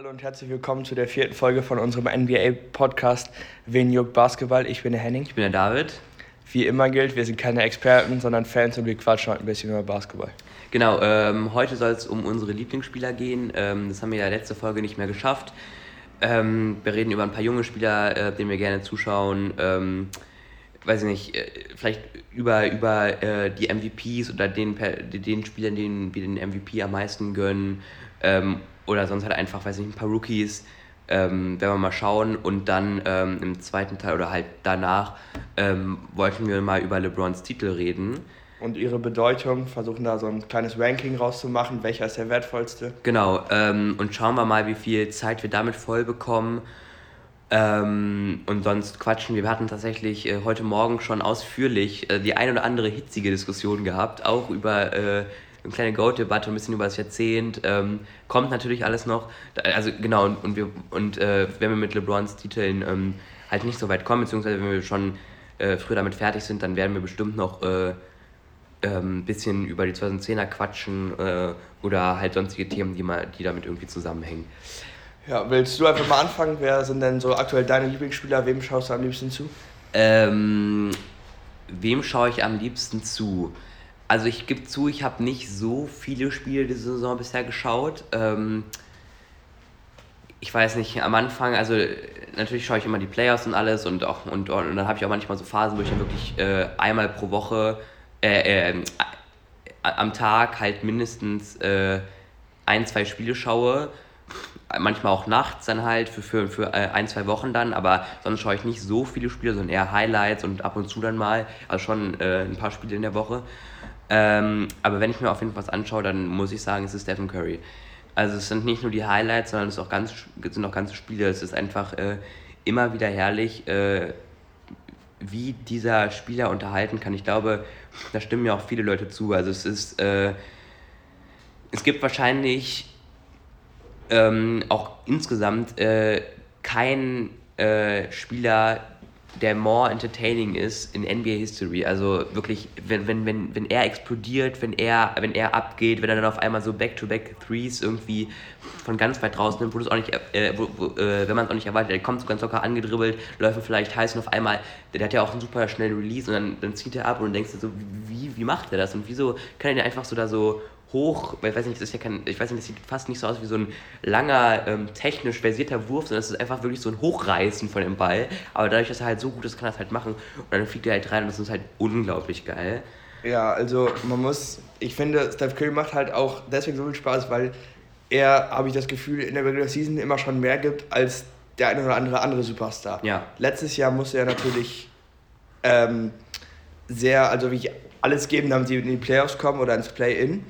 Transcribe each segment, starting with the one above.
Hallo und herzlich willkommen zu der vierten Folge von unserem NBA-Podcast Wen juckt Basketball? Ich bin der Henning. Ich bin der David. Wie immer gilt, wir sind keine Experten, sondern Fans und wir quatschen heute ein bisschen über Basketball. Genau, ähm, heute soll es um unsere Lieblingsspieler gehen. Ähm, das haben wir ja letzte Folge nicht mehr geschafft. Ähm, wir reden über ein paar junge Spieler, äh, denen wir gerne zuschauen. Ähm, weiß ich nicht, äh, vielleicht über, über äh, die MVPs oder den, den Spielern, denen wir den MVP am meisten gönnen. Ähm, oder sonst halt einfach, weiß ich nicht, ein paar Rookies. Ähm, werden wir mal schauen. Und dann ähm, im zweiten Teil oder halt danach ähm, wollten wir mal über LeBrons Titel reden. Und ihre Bedeutung, versuchen da so ein kleines Ranking rauszumachen, welcher ist der wertvollste. Genau, ähm, und schauen wir mal, wie viel Zeit wir damit voll bekommen. Ähm, und sonst quatschen wir. Wir hatten tatsächlich äh, heute Morgen schon ausführlich äh, die ein oder andere hitzige Diskussion gehabt, auch über äh, eine kleine Goat-Debatte, ein bisschen über das Jahrzehnt. Ähm, kommt natürlich alles noch. Also genau, und, und wir, und, äh, wenn wir mit LeBrons Titeln ähm, halt nicht so weit kommen, beziehungsweise wenn wir schon äh, früher damit fertig sind, dann werden wir bestimmt noch ein äh, ähm, bisschen über die 2010er quatschen äh, oder halt sonstige Themen, die, mal, die damit irgendwie zusammenhängen. Ja, willst du einfach mal anfangen? Wer sind denn so aktuell deine Lieblingsspieler? Wem schaust du am liebsten zu? Ähm, wem schaue ich am liebsten zu? Also ich gebe zu, ich habe nicht so viele Spiele diese Saison bisher geschaut. Ähm, ich weiß nicht, am Anfang, also natürlich schaue ich immer die Playoffs und alles und auch und, und dann habe ich auch manchmal so Phasen, wo ich dann wirklich äh, einmal pro Woche äh, äh, am Tag halt mindestens äh, ein, zwei Spiele schaue. Manchmal auch nachts dann halt für, für, für äh, ein, zwei Wochen dann, aber sonst schaue ich nicht so viele Spiele, sondern eher Highlights und ab und zu dann mal, also schon äh, ein paar Spiele in der Woche. Ähm, aber wenn ich mir auf jeden Fall was anschaue, dann muss ich sagen, es ist Stephen Curry. Also es sind nicht nur die Highlights, sondern es auch, ganz, sind auch ganze Spiele. Es ist einfach äh, immer wieder herrlich, äh, wie dieser Spieler unterhalten kann. Ich glaube, da stimmen ja auch viele Leute zu. Also es ist, äh, es gibt wahrscheinlich ähm, auch insgesamt äh, keinen äh, Spieler, der more entertaining ist in NBA History. Also wirklich, wenn, wenn, wenn, wenn er explodiert, wenn er, wenn er abgeht, wenn er dann auf einmal so Back-to-Back Threes irgendwie von ganz weit draußen nimmt, wo auch nicht, äh, wo, wo, äh, wenn man es auch nicht erwartet, der kommt so ganz locker angedribbelt, läuft vielleicht heiß und auf einmal, der, hat ja auch einen super schnellen Release und dann, dann zieht er ab und dann denkst du so, wie, wie macht er das und wieso kann er denn einfach so da so hoch, ich weiß nicht, das ist ja kein, ich weiß nicht, das sieht fast nicht so aus wie so ein langer, ähm, technisch versierter Wurf, sondern es ist einfach wirklich so ein Hochreißen von dem Ball. Aber dadurch, dass er halt so gut ist, kann er es halt machen. Und dann fliegt er halt rein und das ist halt unglaublich geil. Ja, also man muss, ich finde, Steph Curry macht halt auch deswegen so viel Spaß, weil er, habe ich das Gefühl, in der Regular Season immer schon mehr gibt als der eine oder andere andere Superstar. Ja. Letztes Jahr musste er natürlich ähm, sehr, also wie alles geben, damit sie in die Playoffs kommen oder ins Play-In.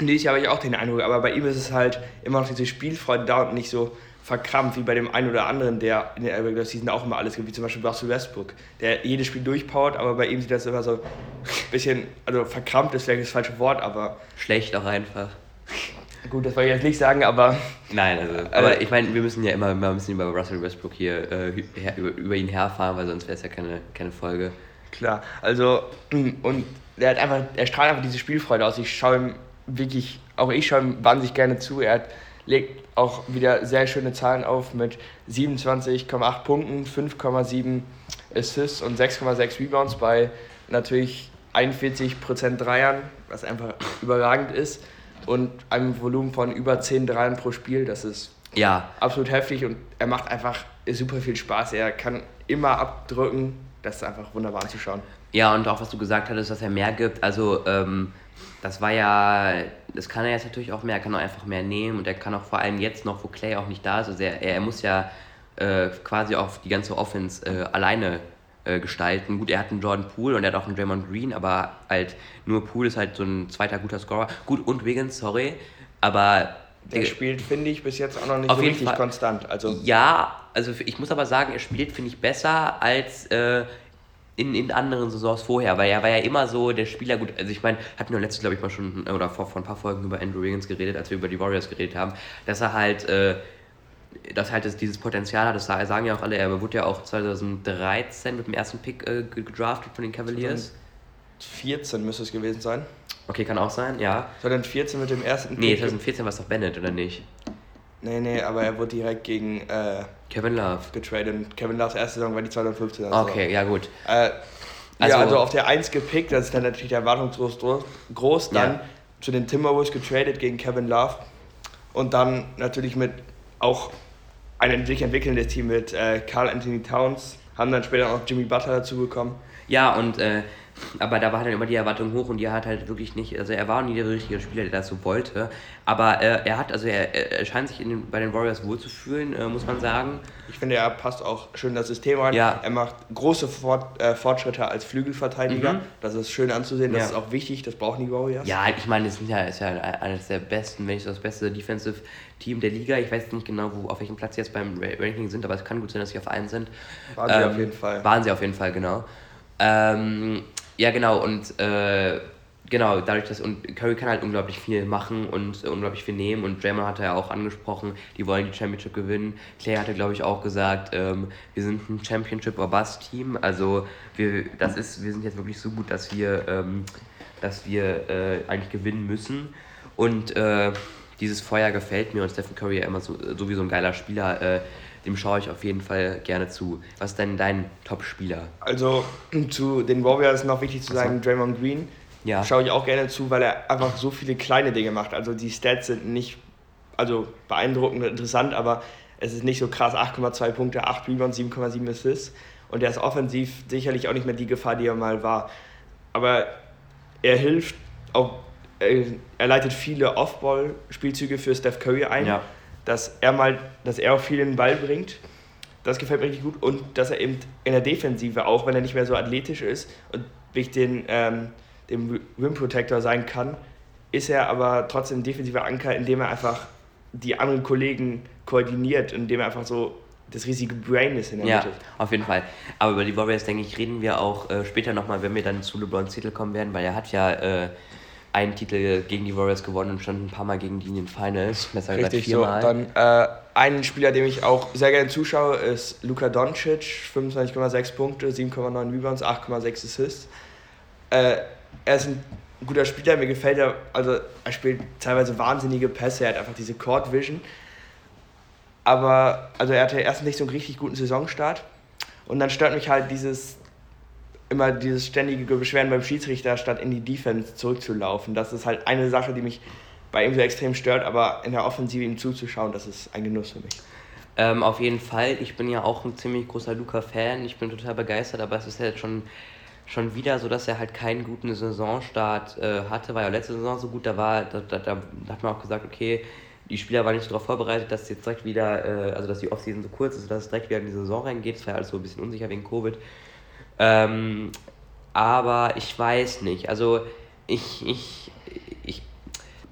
Dieses Jahr habe ich auch den Eindruck, aber bei ihm ist es halt immer noch diese Spielfreude da und nicht so verkrampft wie bei dem einen oder anderen, der in der Regular Season auch immer alles gibt, wie zum Beispiel Russell Westbrook, der jedes Spiel durchpowert, aber bei ihm sieht das immer so ein bisschen, also verkrampft ist vielleicht das falsche Wort, aber... Schlecht auch einfach. Gut, das wollte ich jetzt nicht sagen, aber... Nein, also, aber äh, ich meine, wir müssen ja immer, immer ein bisschen über Russell Westbrook hier, äh, über, über ihn herfahren, weil sonst wäre es ja keine, keine Folge. Klar, also, und er hat einfach, er strahlt einfach diese Spielfreude aus. Ich schaue ihm wirklich, auch ich schaue wahnsinnig gerne zu. Er hat, legt auch wieder sehr schöne Zahlen auf mit 27,8 Punkten, 5,7 Assists und 6,6 Rebounds bei natürlich 41% Dreiern, was einfach überragend ist und einem Volumen von über 10 Dreiern pro Spiel. Das ist ja. absolut heftig und er macht einfach super viel Spaß. Er kann immer abdrücken. Das ist einfach wunderbar anzuschauen. Ja, und auch was du gesagt hattest, dass er mehr gibt. Also, ähm, das war ja, das kann er jetzt natürlich auch mehr, er kann auch einfach mehr nehmen und er kann auch vor allem jetzt noch, wo Clay auch nicht da ist, also er, er muss ja äh, quasi auch die ganze Offense äh, alleine äh, gestalten. Gut, er hat einen Jordan Poole und er hat auch einen Draymond Green, aber halt nur Poole ist halt so ein zweiter guter Scorer. Gut, und Wiggins, sorry, aber der spielt, finde ich, bis jetzt auch noch nicht so richtig Fall. konstant. Also ja, also ich muss aber sagen, er spielt, finde ich, besser als äh, in, in anderen Saisons vorher, weil er war ja immer so der Spieler, gut, also ich meine, hatten wir letztes, glaube ich, mal schon, oder vor, vor ein paar Folgen über Andrew Wiggins geredet, als wir über die Warriors geredet haben, dass er halt, äh, dass halt das, dieses Potenzial hat, das sagen ja auch alle, er wurde ja auch 2013 mit dem ersten Pick äh, gedraftet von den Cavaliers. 2014 müsste es gewesen sein. Okay, kann auch sein, ja. 2014 mit dem ersten Pick. Nee, 2014 war es doch Bennett, oder nicht? Nee, nee, aber er wurde direkt gegen äh, Kevin Love getradet. Und Kevin Loves erste Saison war die 2015. Also. Okay, ja gut. Äh, also, ja, also auf der 1 gepickt, das ist dann natürlich der Erwartungsdruck groß. Dann ja. zu den Timberwolves getradet gegen Kevin Love. Und dann natürlich mit auch ein sich entwickelndes Team mit äh, Carl Anthony Towns. Haben dann später auch Jimmy Butler dazu bekommen. Ja, und äh, aber da war dann immer die Erwartung hoch und die hat halt wirklich nicht, also er war nie der richtige Spieler, der das so wollte. Aber äh, er hat, also er, er scheint sich den, bei den Warriors wohlzufühlen, äh, muss man sagen. Ich finde, er passt auch schön das System rein. Ja. Er macht große Fort, äh, Fortschritte als Flügelverteidiger. Mhm. Das ist schön anzusehen, das ja. ist auch wichtig, das brauchen die Warriors. Ja, ich meine, es ja, ist ja eines der besten, wenn nicht das beste Defensive Team der Liga. Ich weiß nicht genau, wo, auf welchem Platz sie jetzt beim Ranking sind, aber es kann gut sein, dass sie auf einen sind. Waren ähm, sie auf jeden Fall. Waren sie auf jeden Fall, genau. Ähm, ja, genau, und äh, genau, dadurch, dass und Curry kann halt unglaublich viel machen und äh, unglaublich viel nehmen und Draymond hatte ja auch angesprochen, die wollen die Championship gewinnen. Clay hatte, glaube ich, auch gesagt, ähm, wir sind ein Championship or Bust Team, also wir, das ist, wir sind jetzt wirklich so gut, dass wir, ähm, dass wir äh, eigentlich gewinnen müssen und äh, dieses Feuer gefällt mir und Stephen Curry ja immer so, sowieso ein geiler Spieler. Äh, dem schaue ich auf jeden Fall gerne zu. Was ist denn dein Top-Spieler? Also zu den Warriors ist noch wichtig zu sagen, so. Draymond Green. Ja. Schaue ich auch gerne zu, weil er einfach so viele kleine Dinge macht. Also die Stats sind nicht also beeindruckend und interessant, aber es ist nicht so krass. 8,2 Punkte, 8 Rebounds, 7,7 Assists. Und er ist offensiv sicherlich auch nicht mehr die Gefahr, die er mal war. Aber er hilft auch, er leitet viele Off-Ball-Spielzüge für Steph Curry ein. Ja dass er mal, dass er auch viel in den Ball bringt. Das gefällt mir richtig gut. Und dass er eben in der Defensive, auch wenn er nicht mehr so athletisch ist und wirklich den, ähm, dem Rim Protector sein kann, ist er aber trotzdem ein defensiver Anker, indem er einfach die anderen Kollegen koordiniert, indem er einfach so das riesige Brain ist in der ja, Mitte. auf jeden Fall. Aber über die Warriors, denke ich, reden wir auch äh, später nochmal, wenn wir dann zu LeBrons Titel kommen werden, weil er hat ja äh, einen Titel gegen die Warriors gewonnen und stand ein paar Mal gegen die in den Finals. Besser gesagt viermal. So. Dann äh, ein Spieler, dem ich auch sehr gerne zuschaue, ist Luka Doncic. 25,6 Punkte, 7,9 Rebounds, 8,6 Assists. Äh, er ist ein guter Spieler, mir gefällt er, also er spielt teilweise wahnsinnige Pässe, er hat einfach diese Court Vision. Aber also er hatte erst nicht so einen richtig guten Saisonstart. Und dann stört mich halt dieses immer dieses ständige Beschweren beim Schiedsrichter, statt in die Defense zurückzulaufen. Das ist halt eine Sache, die mich bei ihm so extrem stört, aber in der Offensive ihm zuzuschauen, das ist ein Genuss für mich. Ähm, auf jeden Fall. Ich bin ja auch ein ziemlich großer Luca-Fan. Ich bin total begeistert, aber es ist halt schon, schon wieder so, dass er halt keinen guten Saisonstart äh, hatte. War ja letzte Saison so gut, da war, da, da, da hat man auch gesagt, okay, die Spieler waren nicht so darauf vorbereitet, dass jetzt direkt wieder, äh, also dass die Offseason so kurz ist, dass es direkt wieder in die Saison reingeht. Das war ja alles so ein bisschen unsicher wegen Covid. Ähm, aber ich weiß nicht. Also ich, ich, ich,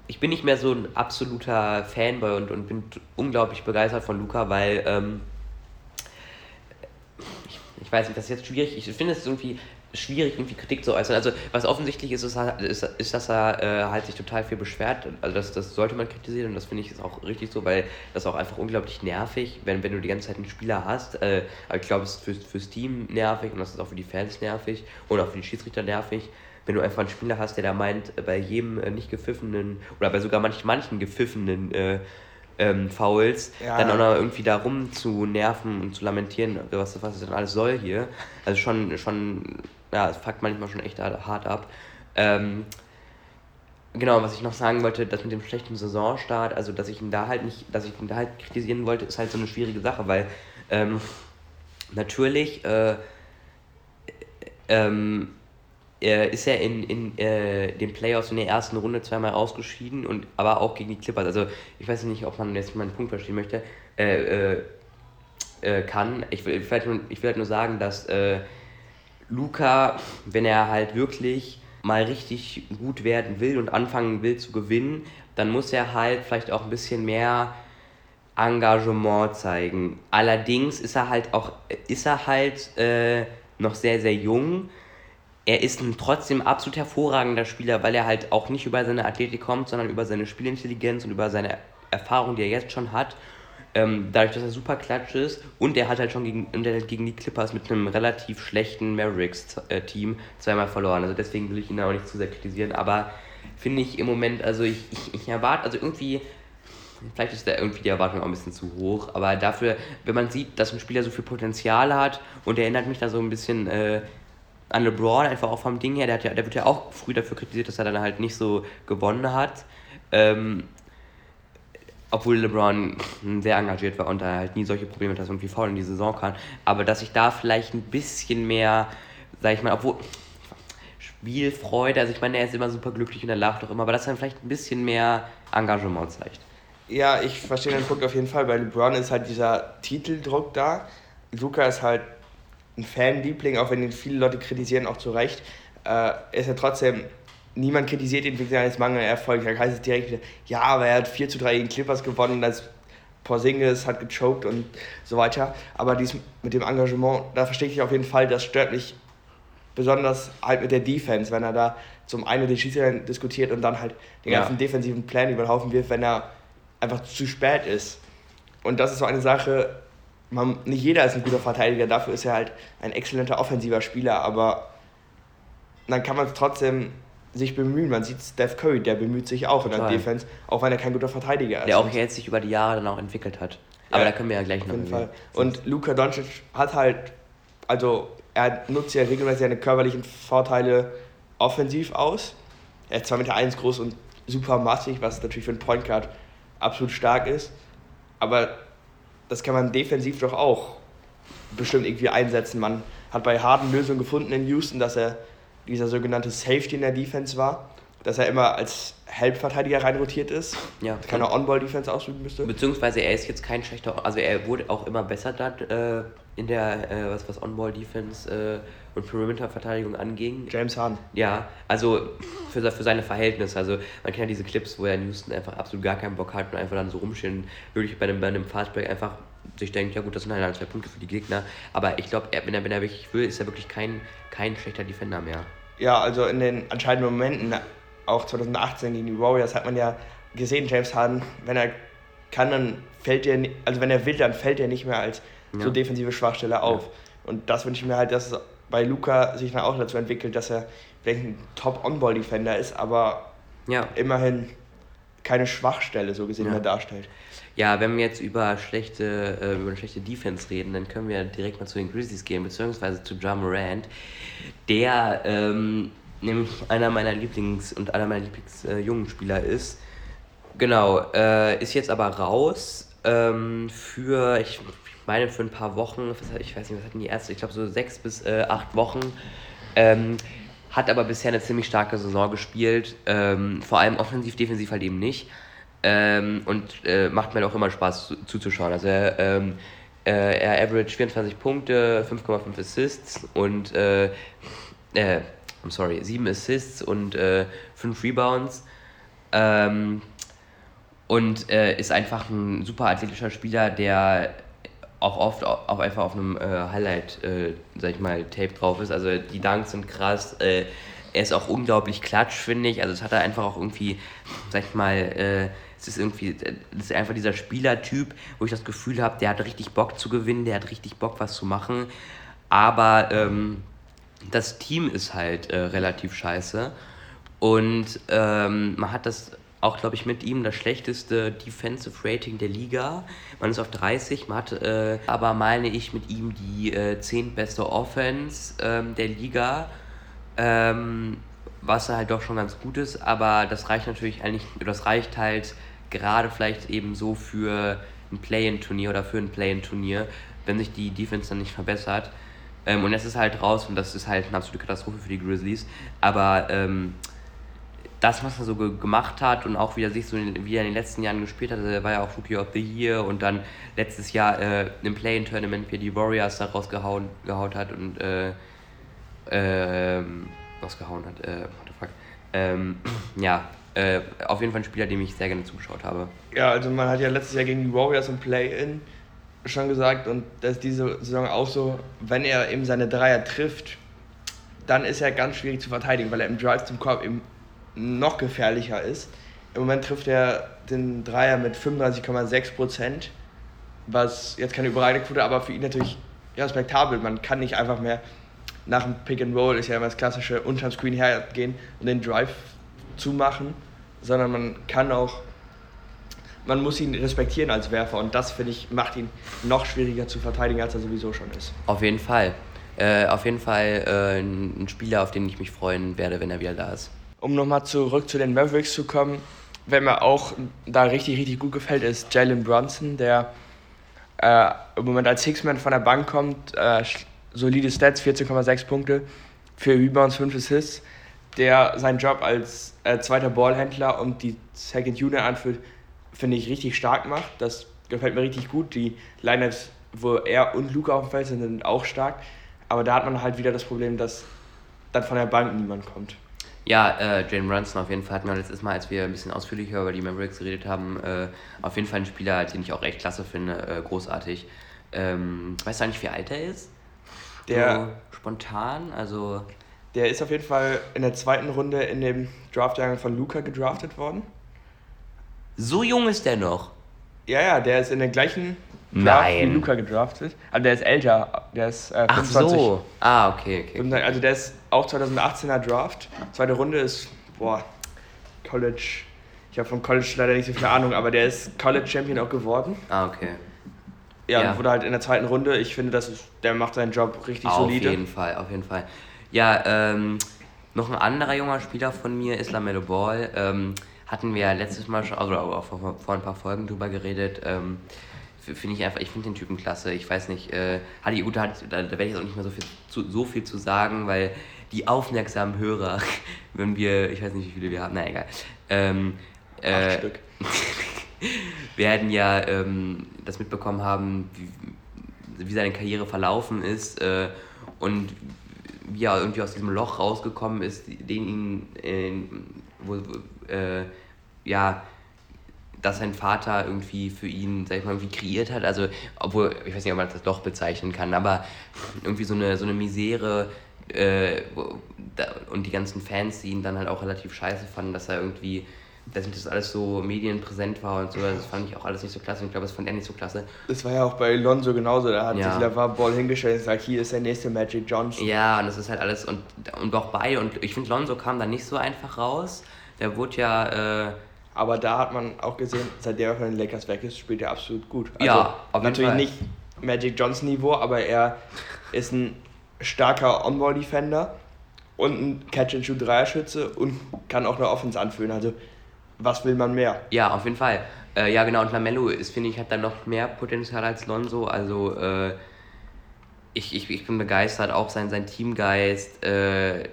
ich bin nicht mehr so ein absoluter Fanboy und, und bin unglaublich begeistert von Luca, weil ähm, ich, ich weiß nicht, das ist jetzt schwierig. Ich finde es irgendwie schwierig, irgendwie Kritik zu äußern. Also, was offensichtlich ist, ist, ist, ist dass er äh, halt sich total viel beschwert. Also, das, das sollte man kritisieren und das finde ich ist auch richtig so, weil das auch einfach unglaublich nervig, wenn, wenn du die ganze Zeit einen Spieler hast. Äh, aber ich glaube, es ist fürs, fürs Team nervig und das ist auch für die Fans nervig und auch für die Schiedsrichter nervig. Wenn du einfach einen Spieler hast, der da meint, bei jedem äh, nicht gepfiffenen oder bei sogar manch, manchen gepfiffenen äh, ähm, Fouls, ja. dann auch noch irgendwie da rum zu nerven und zu lamentieren, was, was das denn alles soll hier. Also schon, schon ja, es fuckt manchmal schon echt hart ab. Ähm, genau, was ich noch sagen wollte, das mit dem schlechten Saisonstart, also dass ich ihn da halt nicht, dass ich ihn da halt kritisieren wollte, ist halt so eine schwierige Sache, weil ähm, natürlich äh, ähm, er ist er in, in äh, den Playoffs in der ersten Runde zweimal ausgeschieden und aber auch gegen die Clippers. Also ich weiß nicht, ob man jetzt meinen Punkt verstehen möchte, äh, äh, äh kann. Ich will, ich will, halt nur, ich will halt nur sagen, dass äh, Luca, wenn er halt wirklich mal richtig gut werden will und anfangen will zu gewinnen, dann muss er halt vielleicht auch ein bisschen mehr Engagement zeigen. Allerdings ist er halt auch, ist er halt äh, noch sehr, sehr jung. Er ist ein trotzdem absolut hervorragender Spieler, weil er halt auch nicht über seine Athletik kommt, sondern über seine Spielintelligenz und über seine Erfahrung, die er jetzt schon hat ähm, dadurch, dass er super klatsch ist und er hat halt schon gegen, gegen die Clippers mit einem relativ schlechten Mavericks-Team zweimal verloren. Also deswegen will ich ihn auch nicht zu sehr kritisieren, aber finde ich im Moment, also ich, ich, ich erwarte, also irgendwie, vielleicht ist da irgendwie die Erwartung auch ein bisschen zu hoch, aber dafür, wenn man sieht, dass ein Spieler so viel Potenzial hat und erinnert mich da so ein bisschen äh, an LeBron, einfach auch vom Ding her, der, hat ja, der wird ja auch früh dafür kritisiert, dass er dann halt nicht so gewonnen hat. Ähm, obwohl LeBron sehr engagiert war und da halt nie solche Probleme hat, dass irgendwie faul in die Saison kann. Aber dass ich da vielleicht ein bisschen mehr, sag ich mal, obwohl Spielfreude, also ich meine, er ist immer super glücklich und er lacht auch immer, aber dass er vielleicht ein bisschen mehr Engagement zeigt. Ja, ich verstehe den Punkt auf jeden Fall. Bei LeBron ist halt dieser Titeldruck da. Luca ist halt ein Fanliebling, auch wenn ihn viele Leute kritisieren, auch zu Recht. Äh, ist er trotzdem, niemand kritisiert ihn wegen seines Mangelerfolgs. Da heißt es direkt wieder, ja, aber er hat 4 zu 3 gegen Clippers gewonnen, das Porzingis hat gechoked und so weiter. Aber dies mit dem Engagement, da verstehe ich auf jeden Fall, das stört mich besonders halt mit der Defense, wenn er da zum einen den Schiedsrichter diskutiert und dann halt den ganzen ja. defensiven Plan über den Haufen wirft, wenn er einfach zu spät ist. Und das ist so eine Sache, man, nicht jeder ist ein guter Verteidiger, dafür ist er halt ein exzellenter offensiver Spieler, aber dann kann man es trotzdem sich bemühen. Man sieht Steph Curry, der bemüht sich auch Total. in der Defense, auch wenn er kein guter Verteidiger ist. Der auch jetzt sich über die Jahre dann auch entwickelt hat. Aber ja, da können wir ja gleich noch. Auf jeden Fall. Und Luka Doncic hat halt, also er nutzt ja regelmäßig seine körperlichen Vorteile offensiv aus. Er ist 2,1 Meter eins groß und super massig, was natürlich für einen Point Guard absolut stark ist. Aber das kann man defensiv doch auch bestimmt irgendwie einsetzen. Man hat bei Harden Lösungen gefunden in Houston, dass er dieser sogenannte Safety in der Defense war, dass er immer als Help-Verteidiger reinrotiert ist, ja. keine On-Ball-Defense ausüben müsste. Beziehungsweise er ist jetzt kein schlechter, also er wurde auch immer besser da äh, in der, äh, was, was On-Ball-Defense äh, und Perimeter-Verteidigung anging. James Hahn. Ja, also für, für seine Verhältnisse. Also man kennt ja diese Clips, wo er in Houston einfach absolut gar keinen Bock hat und einfach dann so rumstehen, wirklich bei einem, bei einem Fastbreak einfach sich denkt, ja gut, das sind halt zwei Punkte für die Gegner. Aber ich glaube, wenn er, wenn er wirklich will, ist er wirklich kein, kein schlechter Defender mehr. Ja, also in den entscheidenden Momenten, auch 2018 gegen die Warriors, hat man ja gesehen, James Harden, wenn er kann, dann fällt er, also wenn er will, dann fällt er nicht mehr als ja. so defensive Schwachstelle auf. Ja. Und das wünsche ich mir halt, dass es bei Luca sich dann auch dazu entwickelt, dass er vielleicht ein Top-On-Ball-Defender ist, aber ja. immerhin keine Schwachstelle so gesehen mehr darstellt. Ja, wenn wir jetzt über schlechte, äh, über eine schlechte Defense reden, dann können wir direkt mal zu den Grizzlies gehen, beziehungsweise zu John Morant, der ähm, nämlich einer meiner Lieblings- und einer meiner Lieblingsjungen äh, Spieler ist. Genau, äh, ist jetzt aber raus ähm, für, ich meine, für ein paar Wochen, ich weiß nicht, was hatten die erste, ich glaube so sechs bis äh, acht Wochen. Ähm, hat aber bisher eine ziemlich starke Saison gespielt, ähm, vor allem offensiv, defensiv halt eben nicht. Ähm, und äh, macht mir auch immer Spaß zu, zuzuschauen. Also er, ähm, äh, er average 24 Punkte, 5,5 Assists und äh, äh, I'm sorry, 7 Assists und äh, 5 Rebounds. Ähm, und äh, ist einfach ein super athletischer Spieler, der auch oft auch einfach auf einem äh, Highlight, äh, sag ich mal, Tape drauf ist. Also die Dunks sind krass. Er ist auch unglaublich klatsch, finde ich. Also es hat er einfach auch irgendwie, sag ich mal, äh, es ist irgendwie, das ist einfach dieser Spielertyp, wo ich das Gefühl habe, der hat richtig Bock zu gewinnen, der hat richtig Bock, was zu machen. Aber ähm, das Team ist halt äh, relativ scheiße. Und ähm, man hat das auch, glaube ich, mit ihm das schlechteste Defensive Rating der Liga. Man ist auf 30, man hat äh, aber, meine ich, mit ihm die äh, 10 beste Offense ähm, der Liga. Ähm, was halt doch schon ganz gut ist, aber das reicht natürlich eigentlich, das reicht halt gerade vielleicht eben so für ein Play-in-Turnier oder für ein Play-in-Turnier, wenn sich die Defense dann nicht verbessert. Ähm, und es ist halt raus und das ist halt eine absolute Katastrophe für die Grizzlies. Aber ähm, das, was er so ge gemacht hat und auch wie er sich so in, wie er in den letzten Jahren gespielt hat, er war ja auch Rookie of the Year und dann letztes Jahr äh, im Play-In-Tournament für die Warriors da rausgehauen gehaut hat und äh, äh, rausgehauen hat, äh, what the fuck. Ähm, ja, äh, auf jeden Fall ein Spieler, dem ich sehr gerne zugeschaut habe. Ja, also man hat ja letztes Jahr gegen die Warriors im Play-In schon gesagt und das ist diese Saison auch so, wenn er eben seine Dreier trifft, dann ist er ganz schwierig zu verteidigen, weil er im Drive zum Korb eben noch gefährlicher ist. Im Moment trifft er den Dreier mit 35,6 Prozent, was jetzt keine überragende Quote, aber für ihn natürlich respektabel. Man kann nicht einfach mehr nach dem Pick and Roll, ist ja immer das klassische, unterm Screen hergehen und den Drive zumachen, sondern man kann auch man muss ihn respektieren als Werfer und das, finde ich, macht ihn noch schwieriger zu verteidigen, als er sowieso schon ist. Auf jeden Fall. Äh, auf jeden Fall äh, ein Spieler, auf den ich mich freuen werde, wenn er wieder da ist. Um nochmal zurück zu den Mavericks zu kommen, wer mir auch da richtig, richtig gut gefällt, ist Jalen Brunson, der äh, im Moment als Sixman von der Bank kommt. Äh, solide Stats, 14,6 Punkte, 4 Rebounds, 5 Assists. Der seinen Job als äh, zweiter Ballhändler und die Second Unit anführt, finde ich richtig stark macht. Das gefällt mir richtig gut. Die Lineups, wo er und Luca auf dem Feld sind, sind auch stark. Aber da hat man halt wieder das Problem, dass dann von der Bank niemand kommt. Ja, äh, Jane Brunson auf jeden Fall hatten wir letztes Mal, als wir ein bisschen ausführlicher über die Mavericks geredet haben, äh, auf jeden Fall ein Spieler, den ich auch echt klasse finde, äh, großartig. Ähm, weißt du eigentlich, wie alt er ist? Der so spontan, also. Der ist auf jeden Fall in der zweiten Runde in dem Draftjahr von Luca gedraftet worden. So jung ist der noch? Ja, ja, der ist in der gleichen Draft Nein. wie Luca gedraftet. Also der ist älter, der ist äh, 25. Ach so. Ah, okay, okay. Also der ist auch 2018er Draft. Zweite Runde ist, boah, College. Ich habe vom College leider nicht so viel Ahnung, aber der ist College Champion auch geworden. Ah, okay. Ja, ja. wurde halt in der zweiten Runde. Ich finde, das ist, der macht seinen Job richtig auf solide. Auf jeden Fall, auf jeden Fall. Ja, ähm, noch ein anderer junger Spieler von mir ist Lamello Ball. Ähm, hatten wir ja letztes Mal schon, also auch vor, vor ein paar Folgen drüber geredet. Ähm, finde ich einfach, ich finde den Typen klasse. Ich weiß nicht, äh, Hadi gut, hat, da, da werde ich jetzt auch nicht mehr so viel, zu, so viel zu sagen, weil die aufmerksamen Hörer, wenn wir, ich weiß nicht, wie viele wir haben, na egal. Ähm, äh, Acht Stück. werden ja ähm, das mitbekommen haben, wie, wie, seine Karriere verlaufen ist äh, und wie er irgendwie aus diesem Loch rausgekommen ist, den ihn, äh, wo, äh, ja, dass sein Vater irgendwie für ihn, sag ich mal, irgendwie kreiert hat. Also, obwohl, ich weiß nicht, ob man das doch bezeichnen kann, aber irgendwie so eine, so eine Misere äh, und die ganzen Fans, die ihn dann halt auch relativ scheiße fanden, dass er irgendwie dass das alles so medienpräsent war und so, das fand ich auch alles nicht so klasse und ich glaube, das fand er nicht so klasse. Das war ja auch bei Lonzo genauso, da hat ja. sich Lavar Ball hingestellt und gesagt, hier ist der nächste Magic Johnson. Ja, und das ist halt alles und, und auch beide und ich finde, Lonzo kam da nicht so einfach raus. Der wurde ja. Äh, aber da hat man auch gesehen, seitdem er von den Lakers weg ist, spielt er absolut gut. Also ja, auf natürlich Fall. nicht Magic Johnson Niveau, aber er ist ein starker On-Ball-Defender und ein Catch-and-Shoot-Dreierschütze und kann auch eine Offense anfühlen. Also was will man mehr? Ja, auf jeden Fall. Äh, ja, genau. Und Lamello ist, finde ich, hat da noch mehr Potenzial als Lonzo. Also äh, ich, ich, ich bin begeistert, auch sein, sein Teamgeist. Äh,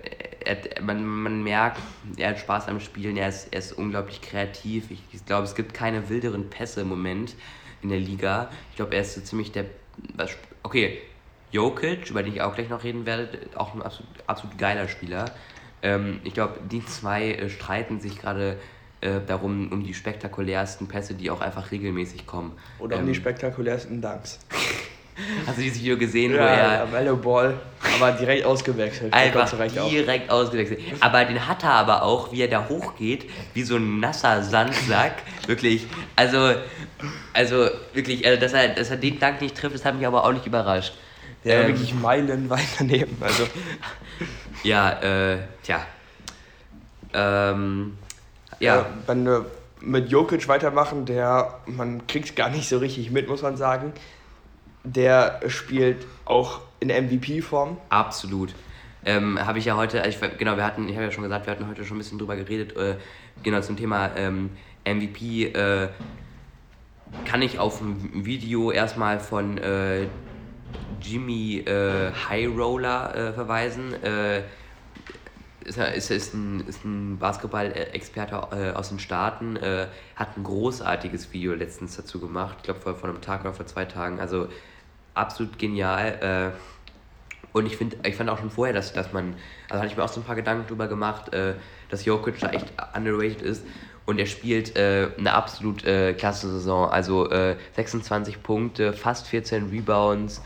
er, man, man merkt, er hat Spaß am Spielen, er ist, er ist unglaublich kreativ. Ich, ich glaube, es gibt keine wilderen Pässe im Moment in der Liga. Ich glaube, er ist so ziemlich der. Okay, Jokic, über den ich auch gleich noch reden werde, auch ein absolut, absolut geiler Spieler. Ähm, ich glaube, die zwei äh, streiten sich gerade äh, darum, um die spektakulärsten Pässe, die auch einfach regelmäßig kommen. Oder um die ähm, spektakulärsten Dunks. Hast du dieses Video gesehen, ja, wo er. Mellow Ball, aber direkt ausgewechselt. Einfach direkt auch. ausgewechselt. Aber den hat er aber auch, wie er da hochgeht, wie so ein nasser Sandsack. wirklich. Also, also wirklich, also, dass, er, dass er den Dank nicht trifft, das hat mich aber auch nicht überrascht. Der ähm, wirklich meilenweit daneben. Also. ja, äh, tja. Ähm, ja. Äh, wenn wir mit Jokic weitermachen, der, man kriegt gar nicht so richtig mit, muss man sagen. Der spielt auch in MVP-Form. Absolut. Ähm, habe ich ja heute, ich, genau, wir hatten, ich habe ja schon gesagt, wir hatten heute schon ein bisschen drüber geredet, äh, genau zum Thema ähm, MVP. Äh, kann ich auf ein Video erstmal von äh, Jimmy äh, High Roller äh, verweisen. Ist, ist, ist, ein, ist ein Basketball-Experte äh, aus den Staaten, äh, hat ein großartiges Video letztens dazu gemacht, ich glaube vor, vor einem Tag oder vor zwei Tagen. Also absolut genial. Äh, und ich finde, ich fand auch schon vorher, dass, dass man, also hatte ich mir auch so ein paar Gedanken drüber gemacht, äh, dass Jokic da echt underrated ist. Und er spielt äh, eine absolut äh, klasse Saison. Also 26 Punkte, fast 14 Rebounds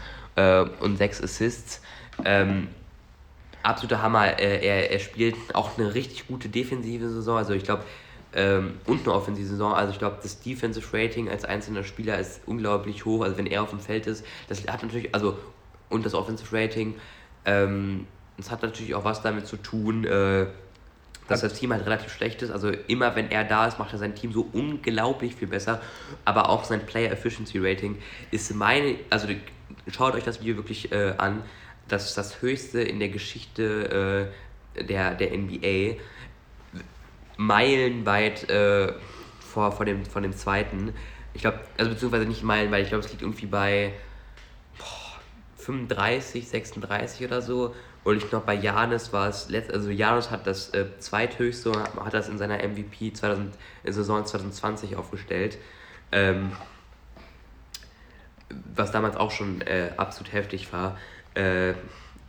und 6 Assists. Ähm, absoluter Hammer. Er, er spielt auch eine richtig gute defensive Saison. Also ich glaube, ähm, und eine offensive Saison. Also ich glaube, das Defensive Rating als einzelner Spieler ist unglaublich hoch. Also wenn er auf dem Feld ist, das hat natürlich, also und das Offensive Rating, ähm, das hat natürlich auch was damit zu tun, äh, dass das Team halt relativ schlecht ist. Also immer wenn er da ist, macht er sein Team so unglaublich viel besser. Aber auch sein Player Efficiency Rating ist meine, also schaut euch das Video wirklich äh, an. Das ist das höchste in der Geschichte äh, der, der NBA. Meilenweit äh, vor, vor, dem, von dem zweiten. Ich glaube, also beziehungsweise nicht meilenweit, ich glaube, es liegt irgendwie bei boah, 35, 36 oder so. Und ich glaube, bei Janis war es, letzt, also Janis hat das äh, zweithöchste hat das in seiner MVP 2000, Saison 2020 aufgestellt. Ähm, was damals auch schon äh, absolut heftig war. Äh,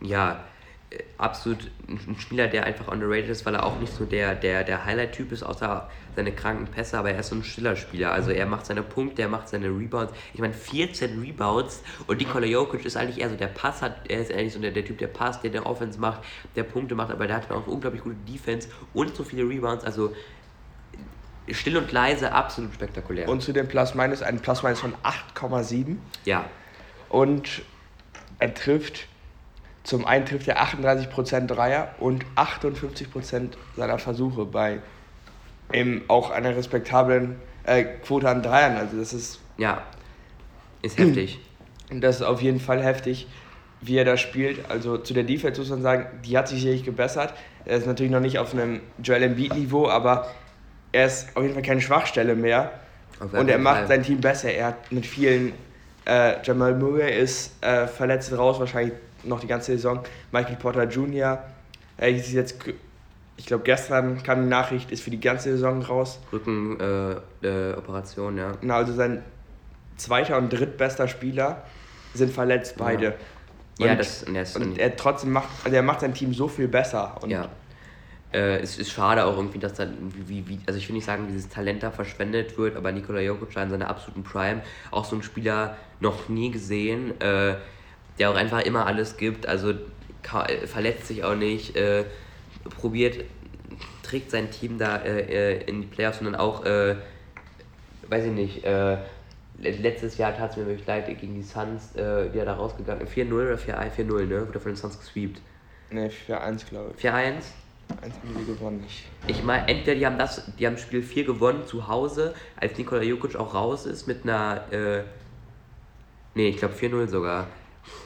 ja, äh, absolut ein Spieler, der einfach underrated ist, weil er auch nicht so der, der, der Highlight-Typ ist, außer seine kranken Pässe, aber er ist so ein stiller Spieler. Also er macht seine Punkte, er macht seine Rebounds. Ich meine, 14 Rebounds und Nikola Jokic ist eigentlich eher so der Pass hat, er ist eigentlich so der, der Typ, der Pass, der der Offense macht, der Punkte macht, aber der hat auch unglaublich gute Defense und so viele Rebounds. Also still und leise, absolut spektakulär. Und zu dem Plus-Minus, ein Plus-Minus von 8,7. Ja. Und er trifft, zum einen trifft er 38% Dreier und 58% seiner Versuche bei eben auch einer respektablen äh, Quote an Dreiern. Also das ist. Ja, ist heftig. Das ist auf jeden Fall heftig, wie er da spielt. Also zu der Defense muss man sagen, die hat sich sicherlich gebessert. Er ist natürlich noch nicht auf einem Joel Embiid-Niveau, aber er ist auf jeden Fall keine Schwachstelle mehr. Und er macht sein Team besser. Er hat mit vielen. Äh, Jamal Murray ist äh, verletzt raus, wahrscheinlich noch die ganze Saison. Michael Porter Jr. Er ist jetzt ich glaube, gestern kam die Nachricht, ist für die ganze Saison raus. Rückenoperation, äh, ja. Na, also sein zweiter und drittbester Spieler sind verletzt, beide. Ja, und, ja das, das und er trotzdem macht, also er macht sein Team so viel besser. Und ja. Äh, es ist schade auch irgendwie, dass dann, wie, wie, also ich will nicht sagen, dieses Talent da verschwendet wird, aber Nikola Jokic in seiner absoluten Prime, auch so ein Spieler noch nie gesehen, äh, der auch einfach immer alles gibt, also verletzt sich auch nicht, äh, probiert, trägt sein Team da äh, äh in die Playoffs und dann auch, äh, weiß ich nicht, äh, letztes Jahr tat es mir wirklich leid gegen die Suns, äh, wie er da rausgegangen ist. 4-0 oder 4-1? 4-0, ne? Wurde von den Suns gesweept. Ne, 4-1, glaube ich. 4-1? 1 haben die gewonnen. Ich meine, entweder die haben das, die haben Spiel 4 gewonnen zu Hause, als Nikola Jokic auch raus ist mit einer, äh, nee, ich glaube 4-0 sogar.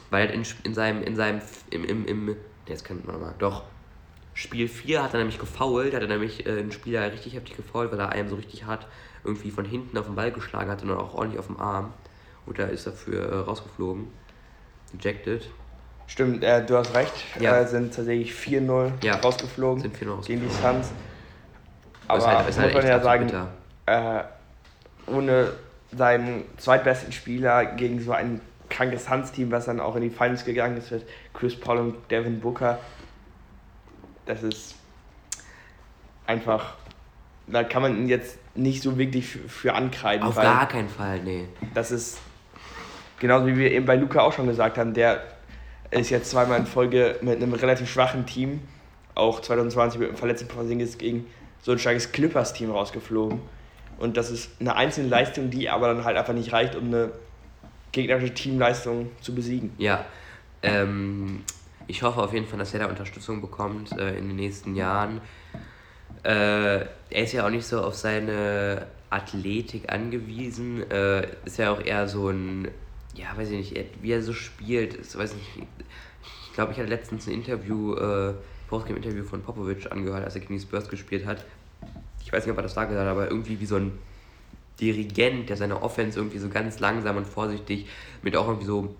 Weil in, in seinem, in seinem, im, im, im, jetzt kann man mal, doch, Spiel 4 hat er nämlich gefoult, hat er nämlich äh, einen Spieler richtig heftig gefoult, weil er einem so richtig hart irgendwie von hinten auf den Ball geschlagen hat und auch ordentlich auf dem Arm. Und da ist er für äh, rausgeflogen. Ejected. Stimmt, äh, du hast recht. Ja. Äh, sind tatsächlich 4-0 ja. rausgeflogen sind 4 gegen die Suns. Aber ist halt, ist halt muss man ja sagen, äh, ohne seinen zweitbesten Spieler gegen so ein krankes Suns-Team, was dann auch in die Finals gegangen ist, mit Chris Paul und Devin Booker, das ist einfach, da kann man ihn jetzt nicht so wirklich für, für ankreiden. Auf gar keinen Fall, nee. Das ist genauso wie wir eben bei Luca auch schon gesagt haben, der ist jetzt zweimal in Folge mit einem relativ schwachen Team, auch 2020 mit dem verletzten Porzingis gegen so ein starkes Clippers-Team rausgeflogen. Und das ist eine einzelne Leistung, die aber dann halt einfach nicht reicht, um eine gegnerische Teamleistung zu besiegen. Ja, ähm, ich hoffe auf jeden Fall, dass er da Unterstützung bekommt äh, in den nächsten Jahren. Äh, er ist ja auch nicht so auf seine Athletik angewiesen. Äh, ist ja auch eher so ein, ja, weiß ich nicht, wie er so spielt. Ist, weiß nicht, ich glaube, ich hatte letztens ein Interview, äh, Postgame-Interview von Popovic angehört, als er gegen Spurs gespielt hat. Ich weiß nicht, ob er das da gesagt hat, aber irgendwie wie so ein Dirigent, der seine Offense irgendwie so ganz langsam und vorsichtig mit auch irgendwie so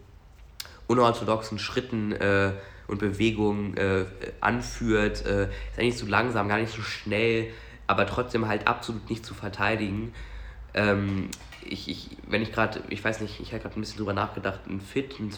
unorthodoxen Schritten äh, und Bewegungen äh, anführt. Äh, ist eigentlich zu langsam, gar nicht so schnell, aber trotzdem halt absolut nicht zu verteidigen. Ähm, ich, ich, wenn ich gerade, ich weiß nicht, ich habe gerade ein bisschen drüber nachgedacht, ein Fit, ein,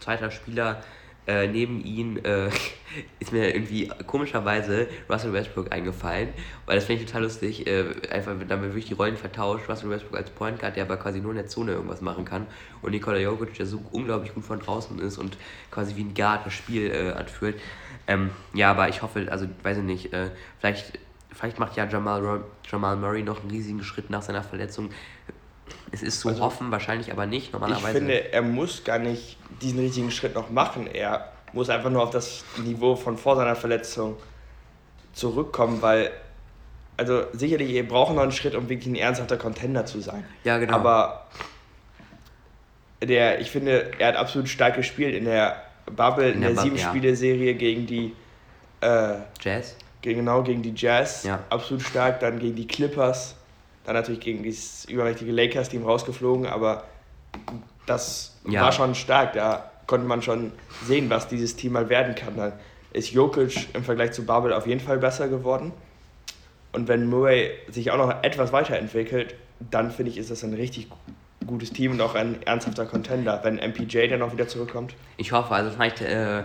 zweiter Spieler, äh, neben ihm äh, ist mir irgendwie komischerweise Russell Westbrook eingefallen, weil das finde ich total lustig. Äh, einfach damit wirklich die Rollen vertauscht. Russell Westbrook als Point Guard, der aber quasi nur in der Zone irgendwas machen kann. Und Nikola Jokic, der so unglaublich gut von draußen ist und quasi wie ein Guard das Spiel äh, anführt. Ähm, ja, aber ich hoffe, also weiß ich nicht, äh, vielleicht, vielleicht macht ja Jamal, Jamal Murray noch einen riesigen Schritt nach seiner Verletzung. Es ist zu also, hoffen, wahrscheinlich aber nicht normalerweise. Ich finde, er muss gar nicht diesen richtigen Schritt noch machen. Er muss einfach nur auf das Niveau von vor seiner Verletzung zurückkommen, weil also sicherlich, ihr braucht noch einen Schritt, um wirklich ein ernsthafter Contender zu sein. Ja, genau. Aber der, ich finde, er hat absolut stark gespielt in der Bubble, in, in der, der Sieben-Spiele-Serie gegen die äh, Jazz. Gegen, genau, gegen die Jazz. Ja. Absolut stark. Dann gegen die Clippers. Dann natürlich gegen dieses übermächtige Lakers-Team rausgeflogen, aber das ja. war schon stark. Da konnte man schon sehen, was dieses Team mal werden kann. Da ist Jokic im Vergleich zu Bubble auf jeden Fall besser geworden. Und wenn Murray sich auch noch etwas weiterentwickelt, dann finde ich, ist das ein richtig gutes Team und auch ein ernsthafter Contender, wenn MPJ dann auch wieder zurückkommt. Ich hoffe, also vielleicht äh,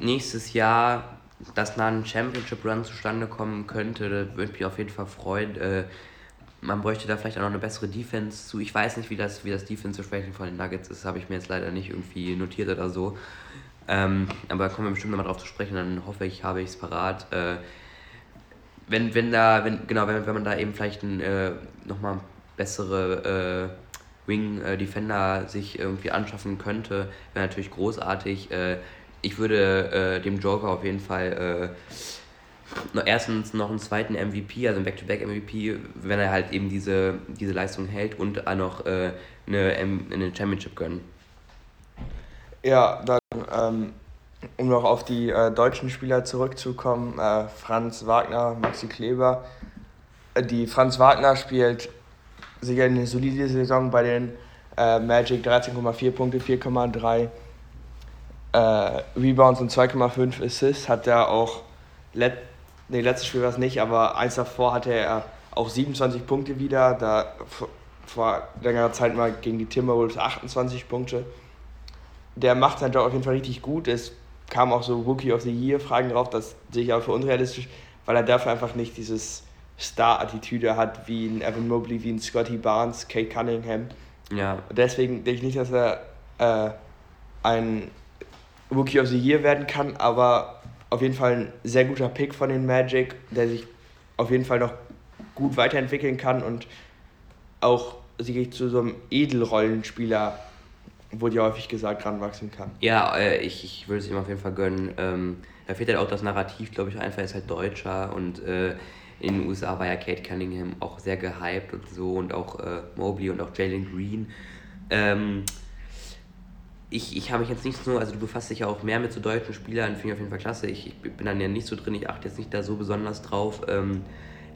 nächstes Jahr, dass nach einem Championship Run zustande kommen könnte, würde mich auf jeden Fall freuen. Äh, man bräuchte da vielleicht auch noch eine bessere Defense zu. Ich weiß nicht, wie das, wie das Defensive-Rating von den Nuggets ist, habe ich mir jetzt leider nicht irgendwie notiert oder so. Ähm, aber kommen wir bestimmt nochmal drauf zu sprechen, dann hoffe ich, habe ich es parat. Äh, wenn, wenn da, wenn, genau, wenn, wenn man da eben vielleicht äh, nochmal bessere äh, Wing-Defender sich irgendwie anschaffen könnte, wäre natürlich großartig. Äh, ich würde äh, dem Joker auf jeden Fall äh, erstens noch einen zweiten MVP, also einen Back-to-Back-MVP, wenn er halt eben diese, diese Leistung hält und auch noch äh, eine, eine Championship gönnen. Ja, dann ähm, um noch auf die äh, deutschen Spieler zurückzukommen, äh, Franz Wagner, Maxi Kleber. Äh, die Franz Wagner spielt sicher eine solide Saison bei den äh, Magic 13,4 Punkte, 4,3 äh, Rebounds und 2,5 Assists. Hat er auch, let nee, letztes Spiel war es nicht, aber eins davor hatte er auch 27 Punkte wieder. Da vor längerer Zeit mal gegen die Timberwolves 28 Punkte. Der macht seinen Job auf jeden Fall richtig gut. Es kamen auch so Rookie of the Year Fragen drauf, das sehe ich auch für unrealistisch, weil er dafür einfach nicht dieses Star-Attitüde hat wie ein Evan Mobley, wie ein Scotty Barnes, Kate Cunningham. Ja. deswegen denke ich nicht, dass er äh, ein Rookie of the Year werden kann, aber auf jeden Fall ein sehr guter Pick von den Magic, der sich auf jeden Fall noch gut weiterentwickeln kann und auch sich zu so einem Edelrollenspieler wurde ja häufig gesagt, ranwachsen kann. Ja, äh, ich, ich würde es ihm auf jeden Fall gönnen. Ähm, da fehlt halt auch das Narrativ, glaube ich, einfach, er ist halt Deutscher und äh, in den USA war ja Kate Cunningham auch sehr gehypt und so und auch äh, Mobley und auch Jalen Green. Ähm, ich, ich habe mich jetzt nicht so, also du befasst dich ja auch mehr mit so deutschen Spielern, finde ich auf jeden Fall klasse. Ich, ich bin dann ja nicht so drin, ich achte jetzt nicht da so besonders drauf. Ähm,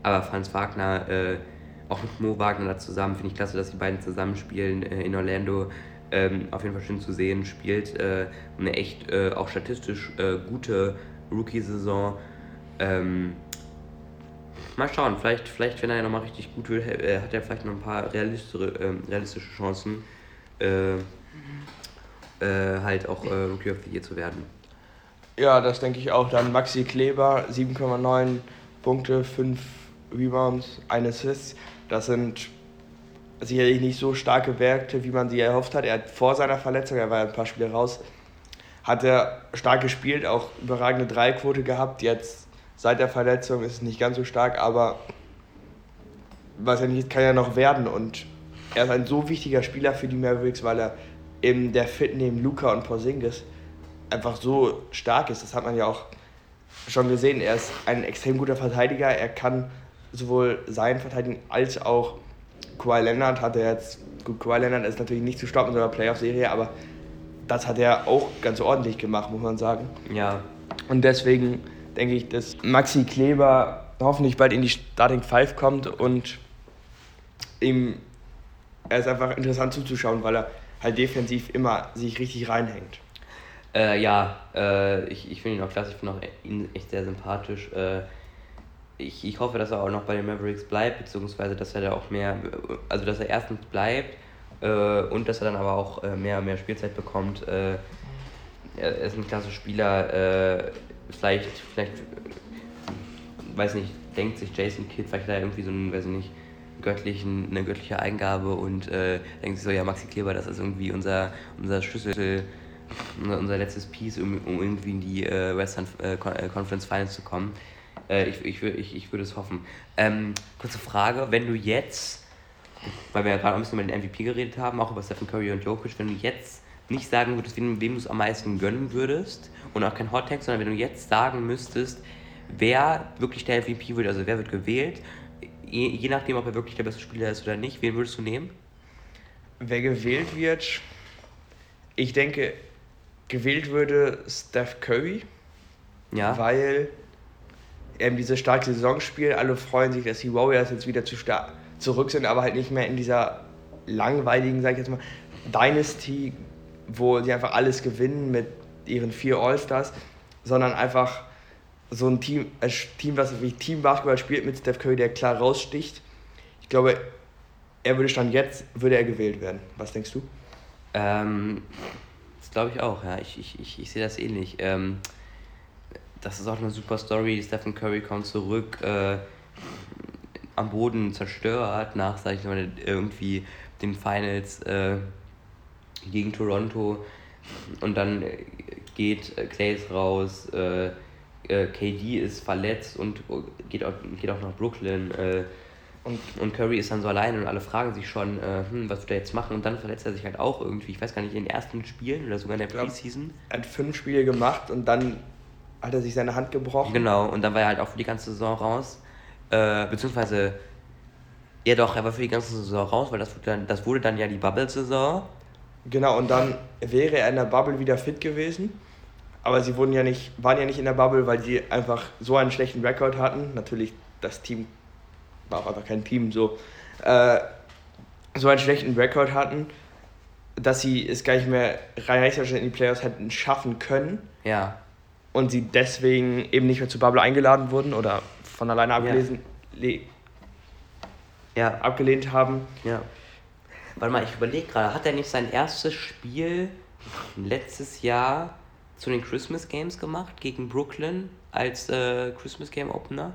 aber Franz Wagner, äh, auch mit Mo Wagner da zusammen, finde ich klasse, dass die beiden zusammenspielen äh, in Orlando ähm, auf jeden Fall schön zu sehen, spielt äh, eine echt äh, auch statistisch äh, gute Rookie-Saison. Ähm, mal schauen, vielleicht, vielleicht wenn er ja nochmal richtig gut wird, äh, hat er vielleicht noch ein paar realistische, ähm, realistische Chancen, äh, äh, halt auch Rookie of the Year zu werden. Ja, das denke ich auch. Dann Maxi Kleber, 7,9 Punkte, 5 Rebounds, 1 Assist. Das sind sicherlich nicht so starke Werte, wie man sie erhofft hat. Er hat vor seiner Verletzung, er war ein paar Spiele raus, hat er stark gespielt, auch überragende Dreiquote gehabt. Jetzt seit der Verletzung ist es nicht ganz so stark, aber was er nicht kann ja noch werden. Und er ist ein so wichtiger Spieler für die Mavericks, weil er eben der Fit neben Luca und Porzingis einfach so stark ist. Das hat man ja auch schon gesehen. Er ist ein extrem guter Verteidiger. Er kann sowohl sein verteidigen als auch Kawhi Leonard hat er jetzt, gut, Kawhi Leonard ist natürlich nicht zu stoppen in so einer Playoff-Serie, aber das hat er auch ganz ordentlich gemacht, muss man sagen. Ja. Und deswegen denke ich, dass Maxi Kleber hoffentlich bald in die Starting Five kommt und ihm, er ist einfach interessant zuzuschauen, weil er halt defensiv immer sich richtig reinhängt. Äh, ja, äh, ich, ich finde ihn auch klasse, ich finde ihn echt sehr sympathisch. Äh, ich, ich hoffe, dass er auch noch bei den Mavericks bleibt, beziehungsweise dass er da auch mehr, also dass er erstens bleibt äh, und dass er dann aber auch äh, mehr mehr Spielzeit bekommt. Äh, er ist ein klasse Spieler, vielleicht, vielleicht, weiß nicht, denkt sich Jason Kidd vielleicht da irgendwie so einen, weiß ich nicht, göttlichen, eine göttliche Eingabe und äh, denkt sich so, ja, Maxi Kleber, das ist irgendwie unser, unser Schlüssel, unser, unser letztes Piece, um, um irgendwie in die äh, Western Conference Finals zu kommen. Äh, ich, ich, ich, ich würde es hoffen. Ähm, kurze Frage, wenn du jetzt, weil wir ja gerade ein bisschen über den MVP geredet haben, auch über Stephen Curry und Jokic, wenn du jetzt nicht sagen würdest, wem, wem du es am meisten gönnen würdest und auch kein Hot Tag, sondern wenn du jetzt sagen müsstest, wer wirklich der MVP wird, also wer wird gewählt, je, je nachdem, ob er wirklich der beste Spieler ist oder nicht, wen würdest du nehmen? Wer gewählt wird, ich denke, gewählt würde Steph Curry. Ja. Weil er diese starke Saison spielt. Alle freuen sich, dass die Warriors jetzt wieder zu zurück sind, aber halt nicht mehr in dieser langweiligen, sag ich jetzt mal, Dynasty, wo sie einfach alles gewinnen mit ihren vier All-Stars, sondern einfach so ein Team, ein Team, was wie Team Basketball spielt mit Steph Curry, der klar raussticht. Ich glaube, er würde stand jetzt, würde er gewählt werden. Was denkst du? Ähm, das glaube ich auch, ja. Ich, ich, ich, ich sehe das ähnlich. Ähm, das ist auch eine super Story. Stephen Curry kommt zurück, äh, am Boden zerstört, nach, sag ich mal, irgendwie den Finals äh, gegen Toronto. Und dann geht äh, Clays raus, äh, äh KD ist verletzt und geht auch, geht auch nach Brooklyn. Äh, und, und Curry ist dann so allein und alle fragen sich schon, äh, hm, was wird er jetzt machen? Und dann verletzt er sich halt auch irgendwie, ich weiß gar nicht, in den ersten Spielen oder sogar in der Preseason. Er hat fünf Spiele gemacht und dann hat er sich seine Hand gebrochen. Genau, und dann war er halt auch für die ganze Saison raus. Äh, beziehungsweise, ja doch, er war für die ganze Saison raus, weil das wurde dann, das wurde dann ja die Bubble-Saison. Genau, und dann wäre er in der Bubble wieder fit gewesen. Aber sie wurden ja nicht, waren ja nicht in der Bubble, weil sie einfach so einen schlechten Rekord hatten. Natürlich das Team war auch einfach kein Team, so, äh, so einen schlechten Rekord hatten, dass sie es gar nicht mehr rechtzeitig in die Playoffs hätten schaffen können. Ja. Und sie deswegen eben nicht mehr zur Bubble eingeladen wurden oder von alleine abgelesen, ja. ja. abgelehnt haben. Ja. Warte mal, ich überlege gerade, hat er nicht sein erstes Spiel letztes Jahr zu den Christmas Games gemacht gegen Brooklyn als äh, Christmas Game Opener?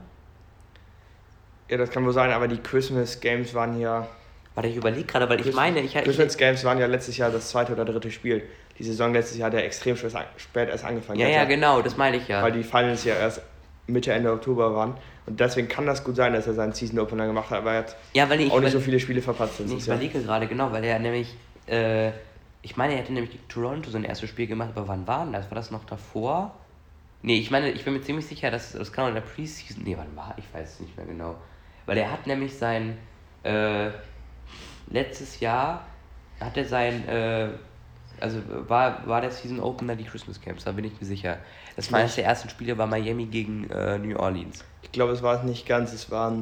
Ja, das kann wohl sein, aber die Christmas Games waren ja. Warte, ich überlege gerade, weil Christmas, ich meine, ich Christmas Games waren ja letztes Jahr das zweite oder dritte Spiel. Die Saison letztes Jahr hat ja extrem spät erst angefangen. Ja, ja, genau, das meine ich ja. Weil die Finals ja erst Mitte, Ende Oktober waren. Und deswegen kann das gut sein, dass er seinen Season Opener gemacht hat, aber er hat ja, auch nicht so viele Spiele verpasst. Ich überlege gerade, genau, weil er nämlich, äh, ich meine, er hätte nämlich gegen Toronto sein erstes Spiel gemacht, aber wann war denn das? War das noch davor? Nee, ich meine, ich bin mir ziemlich sicher, dass das kann auch in der Preseason. Nee, wann war? Ich weiß es nicht mehr genau. Weil er hat nämlich sein äh, letztes Jahr hat er sein äh, also war, war der Season Opener die Christmas Camps, da bin ich mir sicher. Das war eines der ersten Spiele war Miami gegen äh, New Orleans. Ich glaube, es war es nicht ganz, es war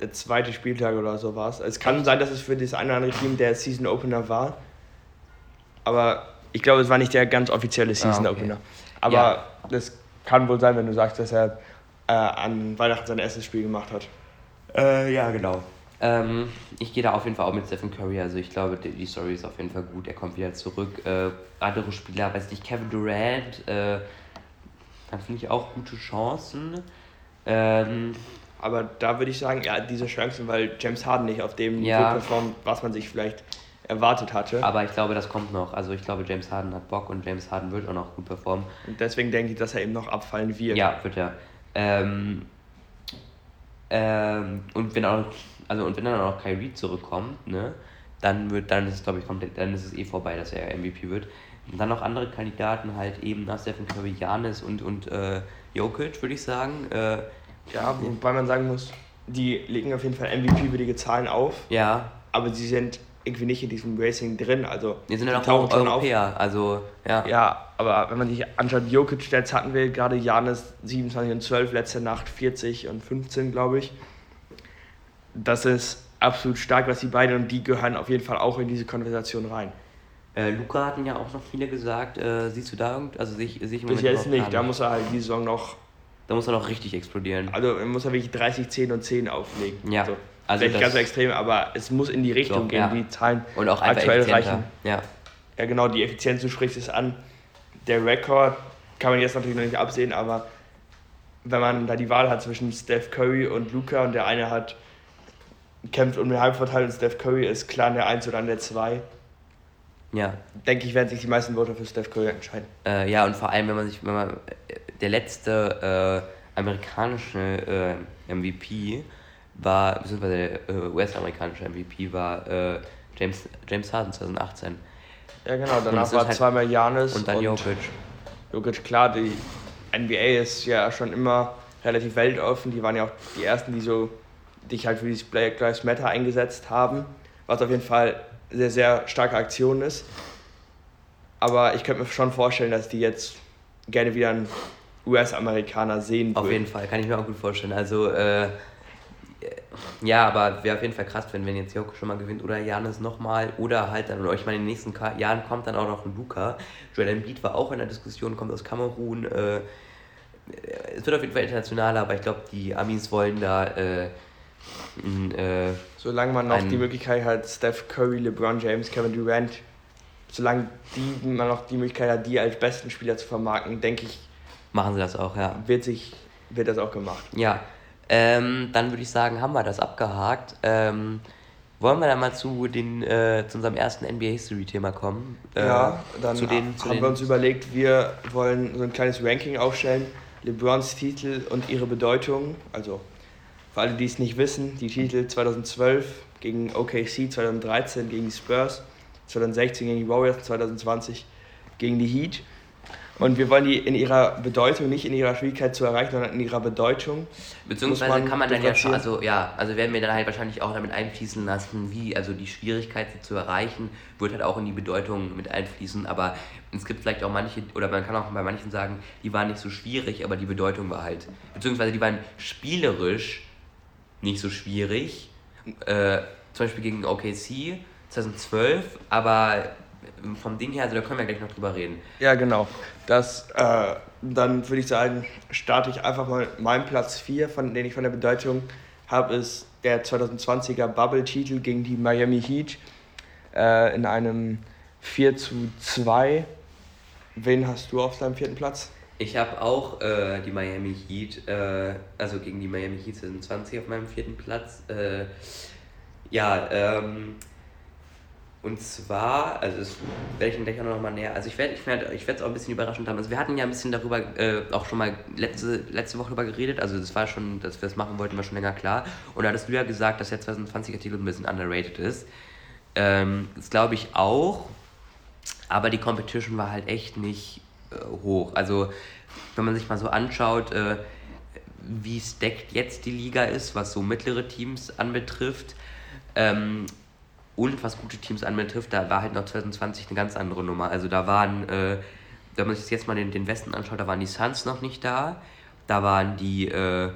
der zweite Spieltag oder so war es. Es kann sein, dass es für das eine oder andere Team der Season Opener war, aber ich glaube, es war nicht der ganz offizielle ah, Season ah, okay. Opener. Aber ja. das kann wohl sein, wenn du sagst, dass er äh, an Weihnachten sein erstes Spiel gemacht hat. Äh, ja, genau. Ähm, ich gehe da auf jeden Fall auch mit Stephen Curry. Also ich glaube, die, die Story ist auf jeden Fall gut. Er kommt wieder zurück. Äh, andere Spieler, weiß nicht, Kevin Durant, äh, da finde ich auch gute Chancen. Ähm, aber da würde ich sagen, ja, diese Chancen, weil James Harden nicht auf dem ja, Niveau performt, was man sich vielleicht erwartet hatte. Aber ich glaube, das kommt noch. Also ich glaube, James Harden hat Bock und James Harden wird auch noch gut performen. Und deswegen denke ich, dass er eben noch abfallen wird. Ja, wird er. Ähm, ähm, und wenn auch also und wenn dann auch Kyrie zurückkommt, ne, dann wird, dann ist es glaube ich komplett, dann ist es eh vorbei, dass er MVP wird. Und dann noch andere Kandidaten halt eben nach Stephen Curry, Janis und, und äh, Jokic, würde ich sagen. Äh, ja, wobei man sagen muss, die legen auf jeden Fall MVP-würdige Zahlen auf. Ja. Aber sie sind irgendwie nicht in diesem Racing drin. Also, die sind ja auch Europäer, auf. also ja. Ja, aber wenn man sich anschaut, Jokic-Stats hatten wir gerade Janis 27 und 12, letzte Nacht 40 und 15, glaube ich. Das ist absolut stark, was die beiden und die gehören auf jeden Fall auch in diese Konversation rein. Äh, Luca hatten ja auch noch viele gesagt, äh, siehst du da irgend, also sehe ich, seh ich Bis jetzt nicht, da muss er halt die Saison noch. Da muss er noch richtig explodieren. Also muss er wirklich 30, 10 und 10 auflegen. Ja. Also, also Vielleicht ganz so extrem, aber es muss in die Richtung doch, gehen, ja. die Zahlen und auch aktuell reichen. Ja. ja, genau, die Effizienz, du sprichst es an. Der Rekord kann man jetzt natürlich noch nicht absehen, aber wenn man da die Wahl hat zwischen Steph Curry und Luca und der eine hat kämpft um den Heimvorteil und Steph Curry ist klar an der 1 oder an der 2. Ja. Denke ich, werden sich die meisten Voter für Steph Curry entscheiden. Äh, ja, und vor allem, wenn man sich, wenn man, der letzte äh, amerikanische äh, MVP war, beziehungsweise der äh, US-amerikanische MVP war äh, James, James Harden 2018. Ja, genau, danach war halt zweimal Janis und dann und Jokic. Jokic, klar, die NBA ist ja schon immer relativ weltoffen. Die waren ja auch die ersten, die so dich halt für dieses Black Lives Matter eingesetzt haben, was auf jeden Fall sehr, sehr starke Aktion ist. Aber ich könnte mir schon vorstellen, dass die jetzt gerne wieder einen US-Amerikaner sehen würden. Auf jeden Fall, kann ich mir auch gut vorstellen. Also, äh, ja, aber wäre auf jeden Fall krass, wenn, wenn jetzt Joko schon mal gewinnt oder Janis nochmal oder halt dann, oder ich meine, in den nächsten Jahren kommt dann auch noch ein Luca. Joel Embiid war auch in der Diskussion, kommt aus Kamerun. Äh, es wird auf jeden Fall internationaler, aber ich glaube, die Amis wollen da. Äh, äh, solange man noch die Möglichkeit hat, Steph Curry, LeBron James, Kevin Durant, solange die, man noch die Möglichkeit hat, die als besten Spieler zu vermarkten, denke ich. Machen sie das auch, ja. Wird, sich, wird das auch gemacht. Ja, ähm, dann würde ich sagen, haben wir das abgehakt. Ähm, wollen wir dann mal zu, den, äh, zu unserem ersten NBA History Thema kommen? Äh, ja, dann zu den, zu haben wir uns überlegt, wir wollen so ein kleines Ranking aufstellen. LeBrons Titel und ihre Bedeutung. Also für alle, die es nicht wissen, die Titel 2012 gegen OKC, 2013 gegen die Spurs, 2016 gegen die Warriors, 2020 gegen die Heat. Und wir wollen die in ihrer Bedeutung, nicht in ihrer Schwierigkeit zu erreichen, sondern in ihrer Bedeutung. Beziehungsweise man kann man dann ja schon, also ja, also werden wir dann halt wahrscheinlich auch damit einfließen lassen, wie, also die Schwierigkeit zu erreichen, wird halt auch in die Bedeutung mit einfließen. Aber es gibt vielleicht auch manche, oder man kann auch bei manchen sagen, die waren nicht so schwierig, aber die Bedeutung war halt, beziehungsweise die waren spielerisch nicht so schwierig. Äh, zum Beispiel gegen OKC 2012, aber vom Ding her, also da können wir gleich noch drüber reden. Ja, genau. Das, äh, dann würde ich sagen, starte ich einfach mal meinen Platz 4, von den ich von der Bedeutung habe, ist der 2020er Bubble-Titel gegen die Miami Heat äh, in einem 4 zu 2. Wen hast du auf deinem vierten Platz? Ich habe auch äh, die Miami Heat, äh, also gegen die Miami Heat 2020 auf meinem vierten Platz. Äh, ja, ähm, und zwar, also das werde ich gleich auch noch mal näher, also ich werde ich werd, ich es auch ein bisschen überraschend haben. Also wir hatten ja ein bisschen darüber äh, auch schon mal letzte, letzte Woche darüber geredet, also das war schon, dass wir das machen wollten, war schon länger klar. Und da hattest du ja gesagt, dass der 2020er Titel ein bisschen underrated ist. Ähm, das glaube ich auch, aber die Competition war halt echt nicht äh, hoch. Also wenn man sich mal so anschaut, äh, wie stacked jetzt die Liga ist, was so mittlere Teams anbetrifft, ähm, und was gute Teams anbetrifft, da war halt noch 2020 eine ganz andere Nummer. Also da waren, äh, wenn man sich jetzt mal den, den Westen anschaut, da waren die Suns noch nicht da, da waren die äh,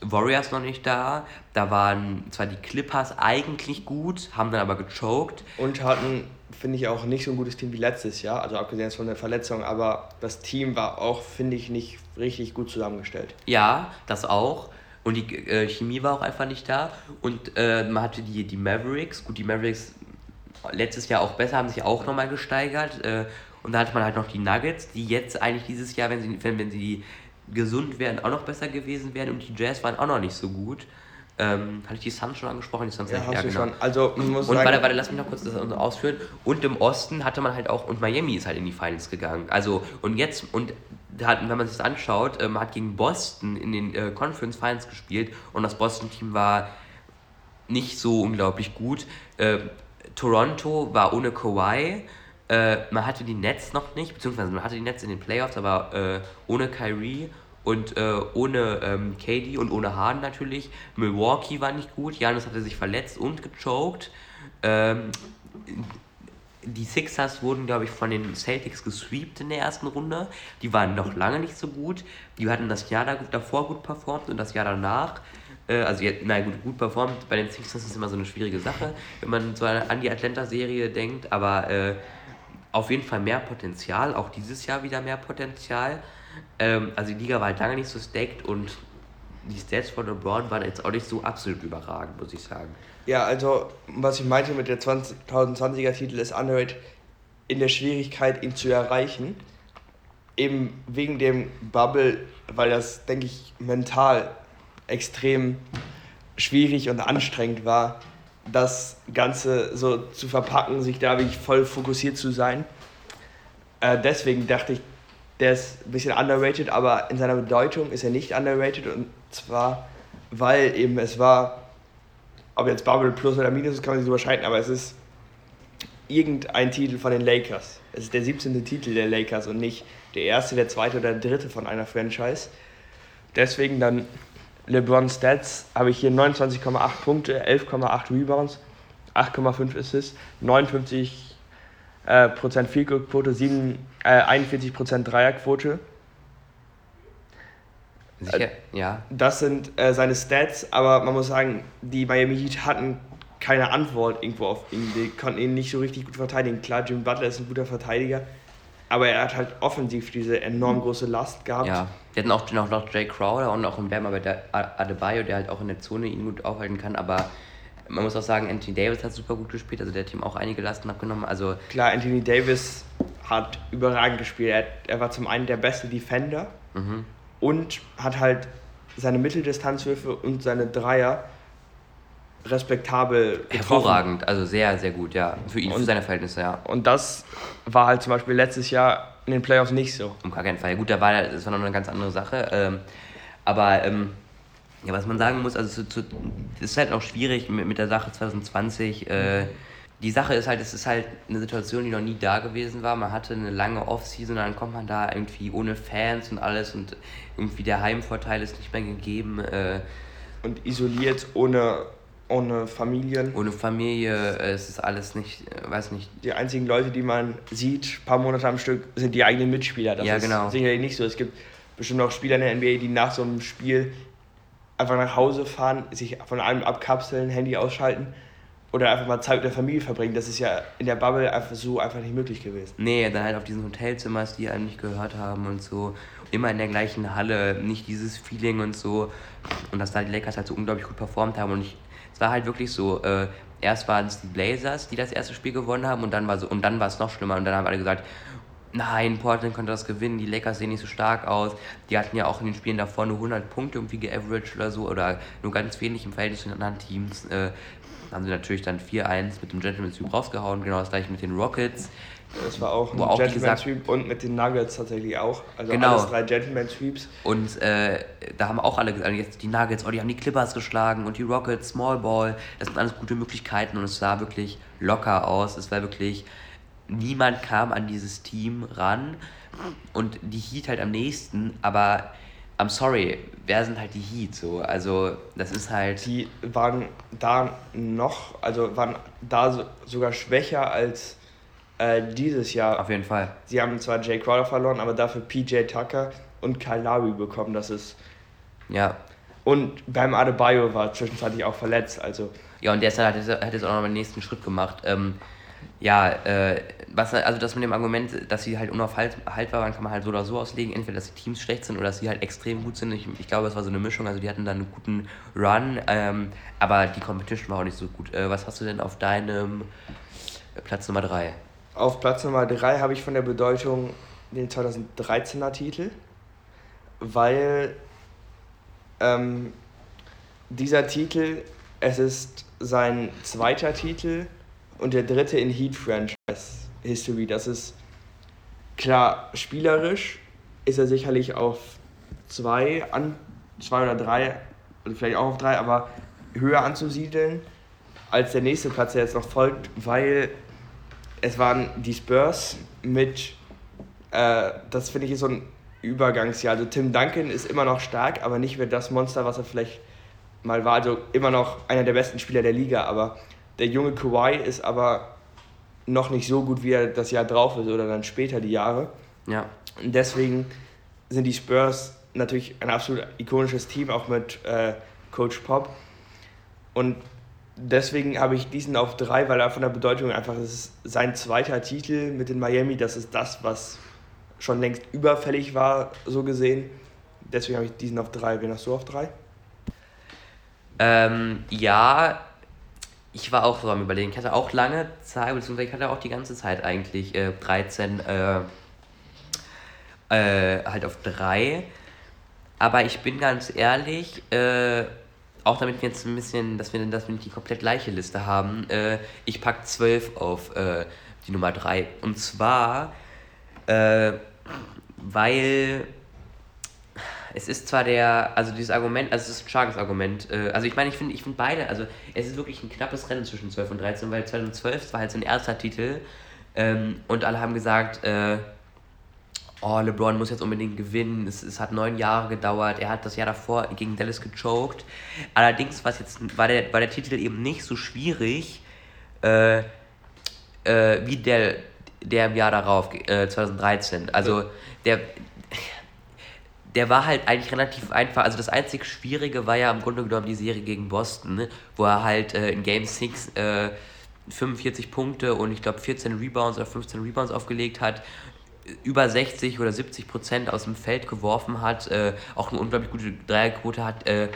Warriors noch nicht da, da waren zwar die Clippers eigentlich gut, haben dann aber gechoked. Und hatten, finde ich, auch nicht so ein gutes Team wie letztes Jahr, also abgesehen von der Verletzung, aber das Team war auch, finde ich, nicht richtig gut zusammengestellt. Ja, das auch. Und die äh, Chemie war auch einfach nicht da. Und äh, man hatte die, die Mavericks. Gut, die Mavericks letztes Jahr auch besser, haben sich auch nochmal gesteigert. Äh, und da hatte man halt noch die Nuggets, die jetzt eigentlich dieses Jahr, wenn sie, wenn, wenn sie gesund wären, auch noch besser gewesen wären. Und die Jazz waren auch noch nicht so gut. Ähm, hatte ich die Suns schon angesprochen? Die Suns ja, ja, genau. schon. Also, muss und warte, warte, lass mich noch kurz das ausführen. Und im Osten hatte man halt auch, und Miami ist halt in die Finals gegangen. Also, und jetzt, und hat, wenn man sich das anschaut, ähm, hat gegen Boston in den äh, Conference Finals gespielt und das Boston-Team war nicht so unglaublich gut. Äh, Toronto war ohne Kawhi. Äh, man hatte die Nets noch nicht, beziehungsweise man hatte die Nets in den Playoffs, aber äh, ohne Kyrie und äh, ohne ähm, KD und ohne Harden natürlich. Milwaukee war nicht gut. Janis hatte sich verletzt und gechoked. Ähm, die Sixers wurden, glaube ich, von den Celtics gesweept in der ersten Runde. Die waren noch lange nicht so gut. Die hatten das Jahr davor gut performt und das Jahr danach. Äh, also, na gut, gut performt. Bei den Sixers ist immer so eine schwierige Sache, wenn man so an die Atlanta-Serie denkt. Aber äh, auf jeden Fall mehr Potenzial. Auch dieses Jahr wieder mehr Potenzial. Ähm, also, die Liga war halt lange nicht so stacked und die Stats von LeBron waren jetzt auch nicht so absolut überragend, muss ich sagen. Ja, also was ich meinte mit der 2020er Titel ist underrated in der Schwierigkeit, ihn zu erreichen. Eben wegen dem Bubble, weil das, denke ich, mental extrem schwierig und anstrengend war, das Ganze so zu verpacken, sich da wirklich voll fokussiert zu sein. Äh, deswegen dachte ich, der ist ein bisschen underrated, aber in seiner Bedeutung ist er nicht underrated und zwar, weil eben es war ob jetzt Bubble plus oder minus ist, kann man sich überschreiten, aber es ist irgendein Titel von den Lakers. Es ist der 17. Titel der Lakers und nicht der erste, der zweite oder der dritte von einer Franchise. Deswegen dann LeBron Stats habe ich hier 29,8 Punkte, 11,8 Rebounds, 8,5 Assists, 59 äh, Prozent Field Quote, 7, äh, 41 Prozent Dreierquote. Sicher, äh, ja. Das sind äh, seine Stats, aber man muss sagen, die Miami Heat hatten keine Antwort irgendwo auf ihn. Die konnten ihn nicht so richtig gut verteidigen. Klar, Jim Butler ist ein guter Verteidiger, aber er hat halt offensiv diese enorm große Last gehabt. Ja, wir hatten auch noch, noch Jay Crowder und auch einen Bam Adebayo, der halt auch in der Zone ihn gut aufhalten kann, aber man muss auch sagen, Anthony Davis hat super gut gespielt, also der hat ihm auch einige Lasten abgenommen. Also Klar, Anthony Davis hat überragend gespielt. Er, er war zum einen der beste Defender mhm. und hat halt seine Mitteldistanzwürfe und seine Dreier respektabel getroffen. Hervorragend, also sehr, sehr gut, ja. Für ihn, und, für seine Verhältnisse, ja. Und das war halt zum Beispiel letztes Jahr in den Playoffs nicht so. Um gar keinen Fall. Ja, gut, da war das war noch eine ganz andere Sache. Ähm, aber ähm, ja, was man sagen muss, also es ist halt auch schwierig mit, mit der Sache 2020. Äh, die Sache ist halt, es ist halt eine Situation, die noch nie da gewesen war. Man hatte eine lange Offseason, dann kommt man da irgendwie ohne Fans und alles und irgendwie der Heimvorteil ist nicht mehr gegeben. Äh, und isoliert, ohne ohne Familien. Ohne Familie, äh, es ist alles nicht, äh, weiß nicht. Die einzigen Leute, die man sieht, ein paar Monate am Stück, sind die eigenen Mitspieler. Das ja, ist genau. sicherlich nicht so. Es gibt bestimmt auch Spieler in der NBA, die nach so einem Spiel einfach nach Hause fahren, sich von allem abkapseln, Handy ausschalten oder einfach mal Zeit mit der Familie verbringen. Das ist ja in der Bubble einfach so einfach nicht möglich gewesen. Nee, dann halt auf diesen Hotelzimmers, die einem nicht gehört haben und so. Immer in der gleichen Halle, nicht dieses Feeling und so. Und dass da die Lakers halt so unglaublich gut performt haben. Und ich es war halt wirklich so, äh, erst waren es die Blazers, die das erste Spiel gewonnen haben und dann war so, und dann war es noch schlimmer und dann haben alle gesagt, nein, Portland konnte das gewinnen, die Lakers sehen nicht so stark aus. Die hatten ja auch in den Spielen davor nur 100 Punkte irgendwie geaveraged oder so oder nur ganz wenig im Verhältnis zu den anderen Teams. Äh, haben sie natürlich dann 4-1 mit dem Gentleman's Sweep rausgehauen, genau das gleiche mit den Rockets. Das war auch ein auch Gentleman Sweep und mit den Nuggets tatsächlich auch. Also genau. alles drei Gentleman Sweeps. Und äh, da haben auch alle gesagt, jetzt die Nuggets, oh, die haben die Clippers geschlagen und die Rockets, Small Ball. Das sind alles gute Möglichkeiten und es sah wirklich locker aus. Es war wirklich, niemand kam an dieses Team ran und die Heat halt am nächsten, aber I'm sorry, wer sind halt die Heat so? Also, das ist halt. Die waren da noch, also waren da so, sogar schwächer als äh, dieses Jahr. Auf jeden Fall. Sie haben zwar Jay Crowder verloren, aber dafür PJ Tucker und Kyle Lowry bekommen. Das ist. Ja. Und beim Adebayo war zwischenzeitlich auch verletzt. Also. Ja, und der hat, hat jetzt auch noch den nächsten Schritt gemacht. Ähm, ja, äh, was, also das mit dem Argument, dass sie halt unaufhaltbar waren, kann man halt so oder so auslegen. Entweder, dass die Teams schlecht sind oder dass sie halt extrem gut sind. Ich, ich glaube, es war so eine Mischung. Also die hatten dann einen guten Run, ähm, aber die Competition war auch nicht so gut. Äh, was hast du denn auf deinem Platz Nummer 3? Auf Platz Nummer 3 habe ich von der Bedeutung den 2013er Titel, weil ähm, dieser Titel, es ist sein zweiter Titel und der dritte in Heat Franchise History. Das ist klar, spielerisch ist er sicherlich auf zwei, an, zwei oder drei, also vielleicht auch auf drei, aber höher anzusiedeln als der nächste Platz, der jetzt noch folgt, weil es waren die Spurs mit, äh, das finde ich ist so ein Übergangsjahr. Also Tim Duncan ist immer noch stark, aber nicht mehr das Monster, was er vielleicht mal war. Also immer noch einer der besten Spieler der Liga, aber der junge Kawhi ist aber noch nicht so gut, wie er das Jahr drauf ist oder dann später die Jahre. Ja. Und deswegen sind die Spurs natürlich ein absolut ikonisches Team, auch mit äh, Coach Pop. Und deswegen habe ich diesen auf drei, weil er von der Bedeutung einfach, es ist sein zweiter Titel mit den Miami, das ist das, was schon längst überfällig war, so gesehen. Deswegen habe ich diesen auf drei. Wen hast du auf drei? Ähm, ja, ich war auch so am Überlegen. Ich hatte auch lange Zeit, beziehungsweise ich hatte auch die ganze Zeit eigentlich äh, 13 äh, äh, halt auf drei. Aber ich bin ganz ehrlich, äh, auch damit wir jetzt ein bisschen, dass wir, dass wir nicht die komplett gleiche Liste haben, äh, ich packe 12 auf äh, die Nummer 3. Und zwar, äh, weil es ist zwar der, also dieses Argument, also es ist ein starkes Argument. Äh, also ich meine, ich finde ich find beide, also es ist wirklich ein knappes Rennen zwischen 12 und 13, weil 2012 war halt sein erster Titel ähm, und alle haben gesagt, äh, oh, LeBron muss jetzt unbedingt gewinnen. Es, es hat neun Jahre gedauert. Er hat das Jahr davor gegen Dallas gechoked. Allerdings was jetzt, war, der, war der Titel eben nicht so schwierig äh, äh, wie der, der im Jahr darauf, äh, 2013. Also der, der war halt eigentlich relativ einfach. Also das einzig Schwierige war ja im Grunde genommen die Serie gegen Boston, ne? wo er halt äh, in Game 6 äh, 45 Punkte und ich glaube 14 Rebounds oder 15 Rebounds aufgelegt hat über 60 oder 70 Prozent aus dem Feld geworfen hat, äh, auch eine unglaublich gute Dreierquote hat, äh,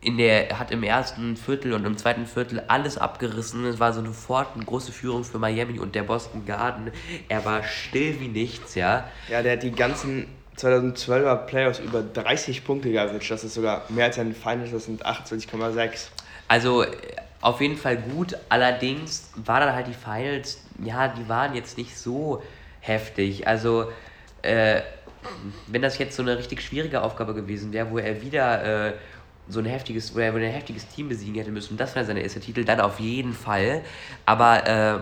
in der hat im ersten Viertel und im zweiten Viertel alles abgerissen. Es war so sofort eine große Führung für Miami und der Boston Garden. Er war still wie nichts, ja. Ja, der hat die ganzen 2012er Playoffs über 30 Punkte geaveraged. Das ist sogar mehr als ein Finals, das sind 28,6. Also auf jeden Fall gut. Allerdings war dann halt die Finals, ja, die waren jetzt nicht so heftig. Also, äh, wenn das jetzt so eine richtig schwierige Aufgabe gewesen wäre, wo er wieder äh, so ein heftiges, wo er ein heftiges Team besiegen hätte müssen, das wäre seine erste Titel, dann auf jeden Fall. Aber äh,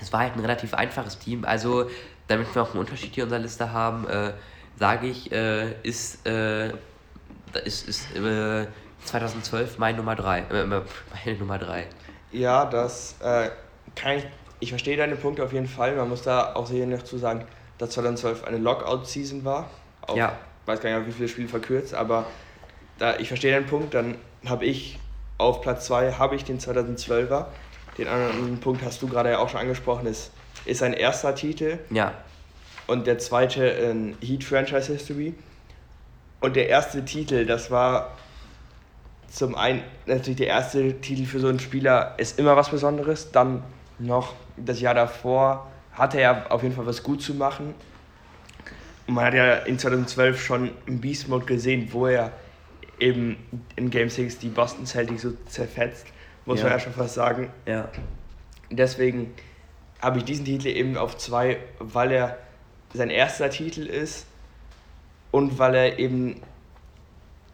es war halt ein relativ einfaches Team. Also, damit wir auch einen Unterschied hier in unserer Liste haben, äh, sage ich, äh, ist, äh, ist, ist 2012 mein Nummer 3. meine Nummer 3. Ja, das kann ich ich verstehe deine Punkte auf jeden Fall. Man muss da auch sicher noch zu sagen, dass 2012 eine Lockout-Season war. Auch, ja. Ich weiß gar nicht, wie viele Spiele verkürzt, aber da, ich verstehe deinen Punkt. Dann habe ich auf Platz 2 habe ich den 2012er. Den anderen Punkt hast du gerade ja auch schon angesprochen, ist, ist ein erster Titel. Ja. Und der zweite in Heat Franchise History. Und der erste Titel, das war zum einen natürlich der erste Titel für so einen Spieler, ist immer was Besonderes. Dann noch das Jahr davor hatte er auf jeden Fall was gut zu machen. Und man hat ja in 2012 schon im Beast Mode gesehen, wo er eben in Game 6 die Boston Celtics so zerfetzt, muss ja. man ja schon fast sagen. Ja. Deswegen habe ich diesen Titel eben auf zwei, weil er sein erster Titel ist und weil er eben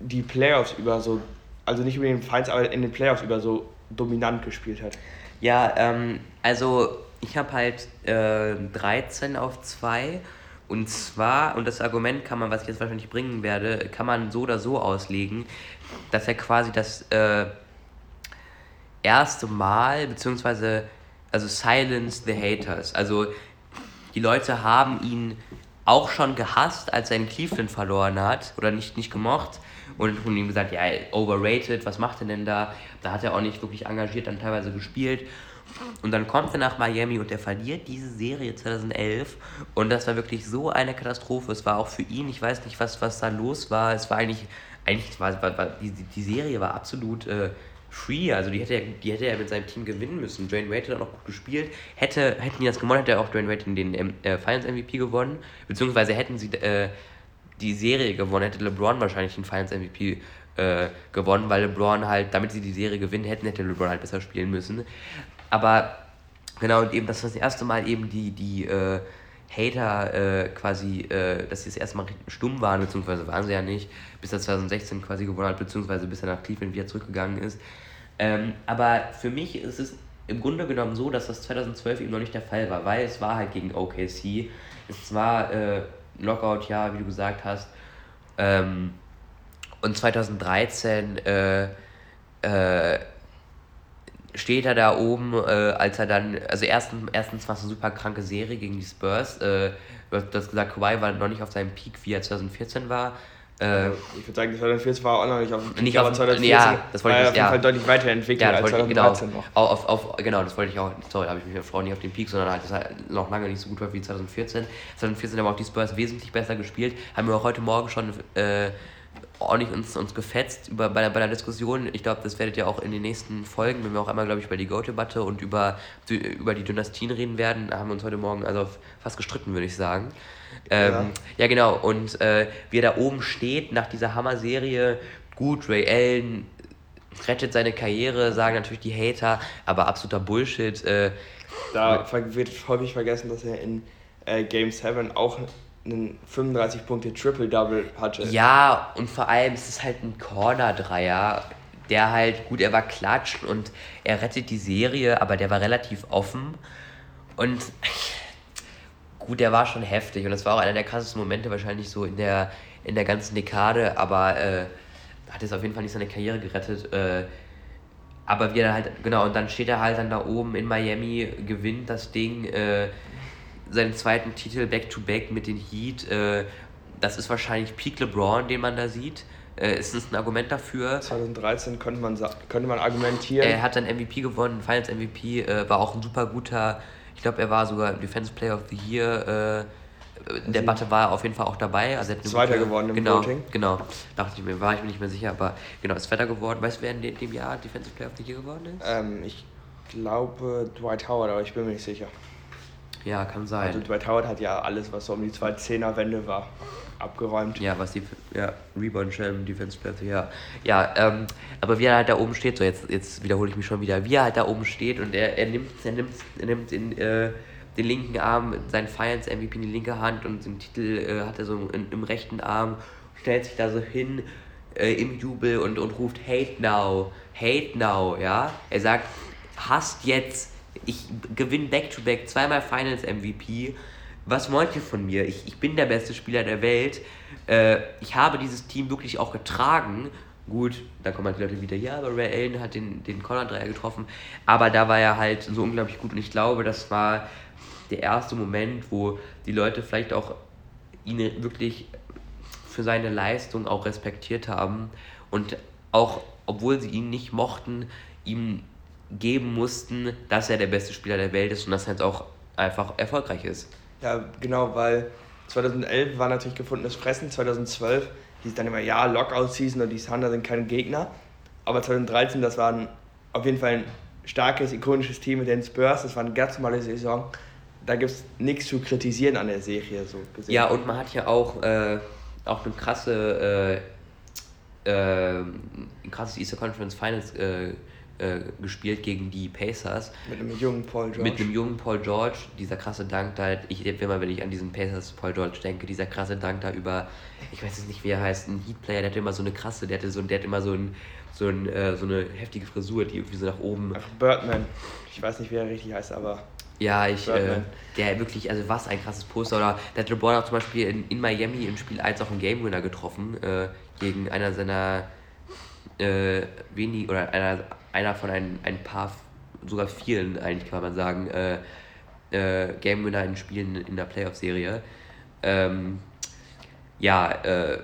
die Playoffs über so, also nicht über den Finals, aber in den Playoffs über so dominant gespielt hat. Ja, ähm, also ich habe halt äh, 13 auf 2. Und zwar, und das Argument kann man, was ich jetzt wahrscheinlich bringen werde, kann man so oder so auslegen, dass er quasi das äh, erste Mal, beziehungsweise, also Silence the Haters. Also die Leute haben ihn auch schon gehasst, als er in Cleveland verloren hat oder nicht, nicht gemocht und haben ihm gesagt, ja, overrated, was macht er denn da? Da hat er auch nicht wirklich engagiert dann teilweise gespielt. Und dann kommt er nach Miami und er verliert diese Serie 2011. Und das war wirklich so eine Katastrophe. Es war auch für ihn, ich weiß nicht, was, was da los war. Es war eigentlich, eigentlich war, war, war die, die Serie war absolut äh, free. Also die hätte, die hätte er mit seinem Team gewinnen müssen. Dwayne Wade hat auch noch gut gespielt. Hätte, hätten die das gewonnen, hätte er auch Dwayne Wade den ähm, äh, Finals MVP gewonnen. Beziehungsweise hätten sie äh, die Serie gewonnen, hätte LeBron wahrscheinlich den Finals MVP äh, gewonnen, weil LeBron halt, damit sie die Serie gewinnen hätten, hätte LeBron halt besser spielen müssen. Aber genau, und eben das war das erste Mal eben die, die äh, Hater äh, quasi, äh, dass sie das erste Mal stumm waren, beziehungsweise waren sie ja nicht, bis er 2016 quasi gewonnen hat, beziehungsweise bis er nach Cleveland wieder zurückgegangen ist. Ähm, aber für mich ist es im Grunde genommen so, dass das 2012 eben noch nicht der Fall war, weil es war halt gegen OKC. Es war äh, Lockout, ja, wie du gesagt hast. Ähm, und 2013 äh, äh, steht er da oben, äh, als er dann, also erstens, erstens war es eine super kranke Serie gegen die Spurs. Äh, du hast gesagt, Kawhi war noch nicht auf seinem Peak, wie er 2014 war. Äh, ich würde sagen, 2014 war auch noch nicht auf dem Peak, nicht aber 2014 ja, das wollte ich, auf jeden ja. Fall deutlich weiterentwickelt ja, als 2013 genau, noch. Auf, auf, genau, das wollte ich auch, sorry, habe ich mich Frau nicht auf dem Peak, sondern halt, das halt noch lange nicht so gut war wie 2014. 2014 haben auch die Spurs wesentlich besser gespielt, haben wir auch heute Morgen schon äh, ordentlich uns, uns gefetzt über, bei, der, bei der Diskussion. Ich glaube, das werdet ihr auch in den nächsten Folgen, wenn wir auch einmal, glaube ich, über die Go-Debatte und über, über die Dynastien reden werden, haben wir uns heute Morgen also fast gestritten, würde ich sagen. Ähm, ja. ja. genau. Und äh, wie er da oben steht nach dieser Hammer-Serie, gut, Ray Allen rettet seine Karriere, sagen natürlich die Hater, aber absoluter Bullshit. Äh, da wird häufig vergessen, dass er in äh, Game 7 auch einen 35 Punkte Triple-Double hatte. Ja, und vor allem ist es halt ein Corner-Dreier, der halt, gut, er war klatsch und er rettet die Serie, aber der war relativ offen. Und gut, der war schon heftig und das war auch einer der krassesten Momente wahrscheinlich so in der, in der ganzen Dekade, aber äh, hat jetzt auf jeden Fall nicht seine Karriere gerettet. Äh, aber wie er halt, genau, und dann steht er halt dann da oben in Miami, gewinnt das Ding, äh, seinen zweiten Titel Back-to-Back mit den Heat. Äh, das ist wahrscheinlich Peak LeBron, den man da sieht. Äh, ist das ein Argument dafür? 2013 könnte man, könnte man argumentieren. Er hat dann MVP gewonnen, Finals MVP, äh, war auch ein super guter, ich glaube, er war sogar Defense Player of the Year. Äh, in der Debatte war er auf jeden Fall auch dabei. Also Zweiter gute, geworden im genau, Voting. Genau, dachte ich mir, war ich mir nicht mehr sicher, aber genau, ist Zweiter geworden. Weißt du, wer in dem Jahr Defensive Player of the Year geworden ist? Ähm, ich glaube Dwight Howard, aber ich bin mir nicht sicher. Ja, kann sein. Also Dwight Howard hat ja alles, was so um die 2-10er-Wende war, abgeräumt. Ja, was die ja, Rebound Shell, Defense Player, ja. Ja, ähm, aber wie er halt da oben steht, so jetzt, jetzt wiederhole ich mich schon wieder, wie er halt da oben steht und er, er nimmt, er nimmt, er nimmt in, äh, den linken Arm, seinen Finals MVP in die linke Hand und den Titel äh, hat er so in, im rechten Arm, stellt sich da so hin äh, im Jubel und, und ruft Hate now, Hate now, ja. Er sagt, hasst jetzt, ich gewinne Back-to-Back, zweimal Finals MVP. Was wollt ihr von mir? Ich, ich bin der beste Spieler der Welt. Äh, ich habe dieses Team wirklich auch getragen. Gut, da kommen halt die Leute wieder, ja, aber Ray Allen hat den, den Corner-Dreier getroffen. Aber da war er halt so unglaublich gut und ich glaube, das war der erste Moment, wo die Leute vielleicht auch ihn wirklich für seine Leistung auch respektiert haben und auch, obwohl sie ihn nicht mochten, ihm geben mussten, dass er der beste Spieler der Welt ist und dass er jetzt auch einfach erfolgreich ist. Ja, genau, weil 2011 war natürlich gefundenes Fressen, 2012 hieß dann immer, ja, Lockout-Season und die Thunder sind keine Gegner. Aber 2013, das war ein, auf jeden Fall ein starkes, ikonisches Team mit den Spurs, das war eine ganz normale Saison da gibt es nichts zu kritisieren an der Serie so gesehen. Ja, und man hat ja auch, äh, auch eine krasse, äh, äh, ein krasses Easter Conference Finals äh, äh, gespielt gegen die Pacers. Mit einem jungen Paul George. Mit einem jungen Paul George, dieser krasse Dank da, ich immer, wenn ich an diesen Pacers Paul George denke, dieser krasse Dank da über, ich weiß jetzt nicht, wie er heißt, ein Heat-Player, der hatte immer so eine krasse, der hatte so, der hat immer so ein so, ein, äh, so eine heftige Frisur, die irgendwie so nach oben. Ach, Birdman. Ich weiß nicht, wie er richtig heißt, aber. Ja, ich, äh, der wirklich, also was ein krasses Poster. Oder der hat LeBron auch zum Beispiel in, in Miami im Spiel 1 auch einen Game Winner getroffen, äh, gegen einer seiner äh, wenig, oder einer, einer von ein, ein paar, sogar vielen eigentlich kann man sagen, äh, äh, Game Winner in Spielen in der Playoff-Serie. Ähm, ja, äh,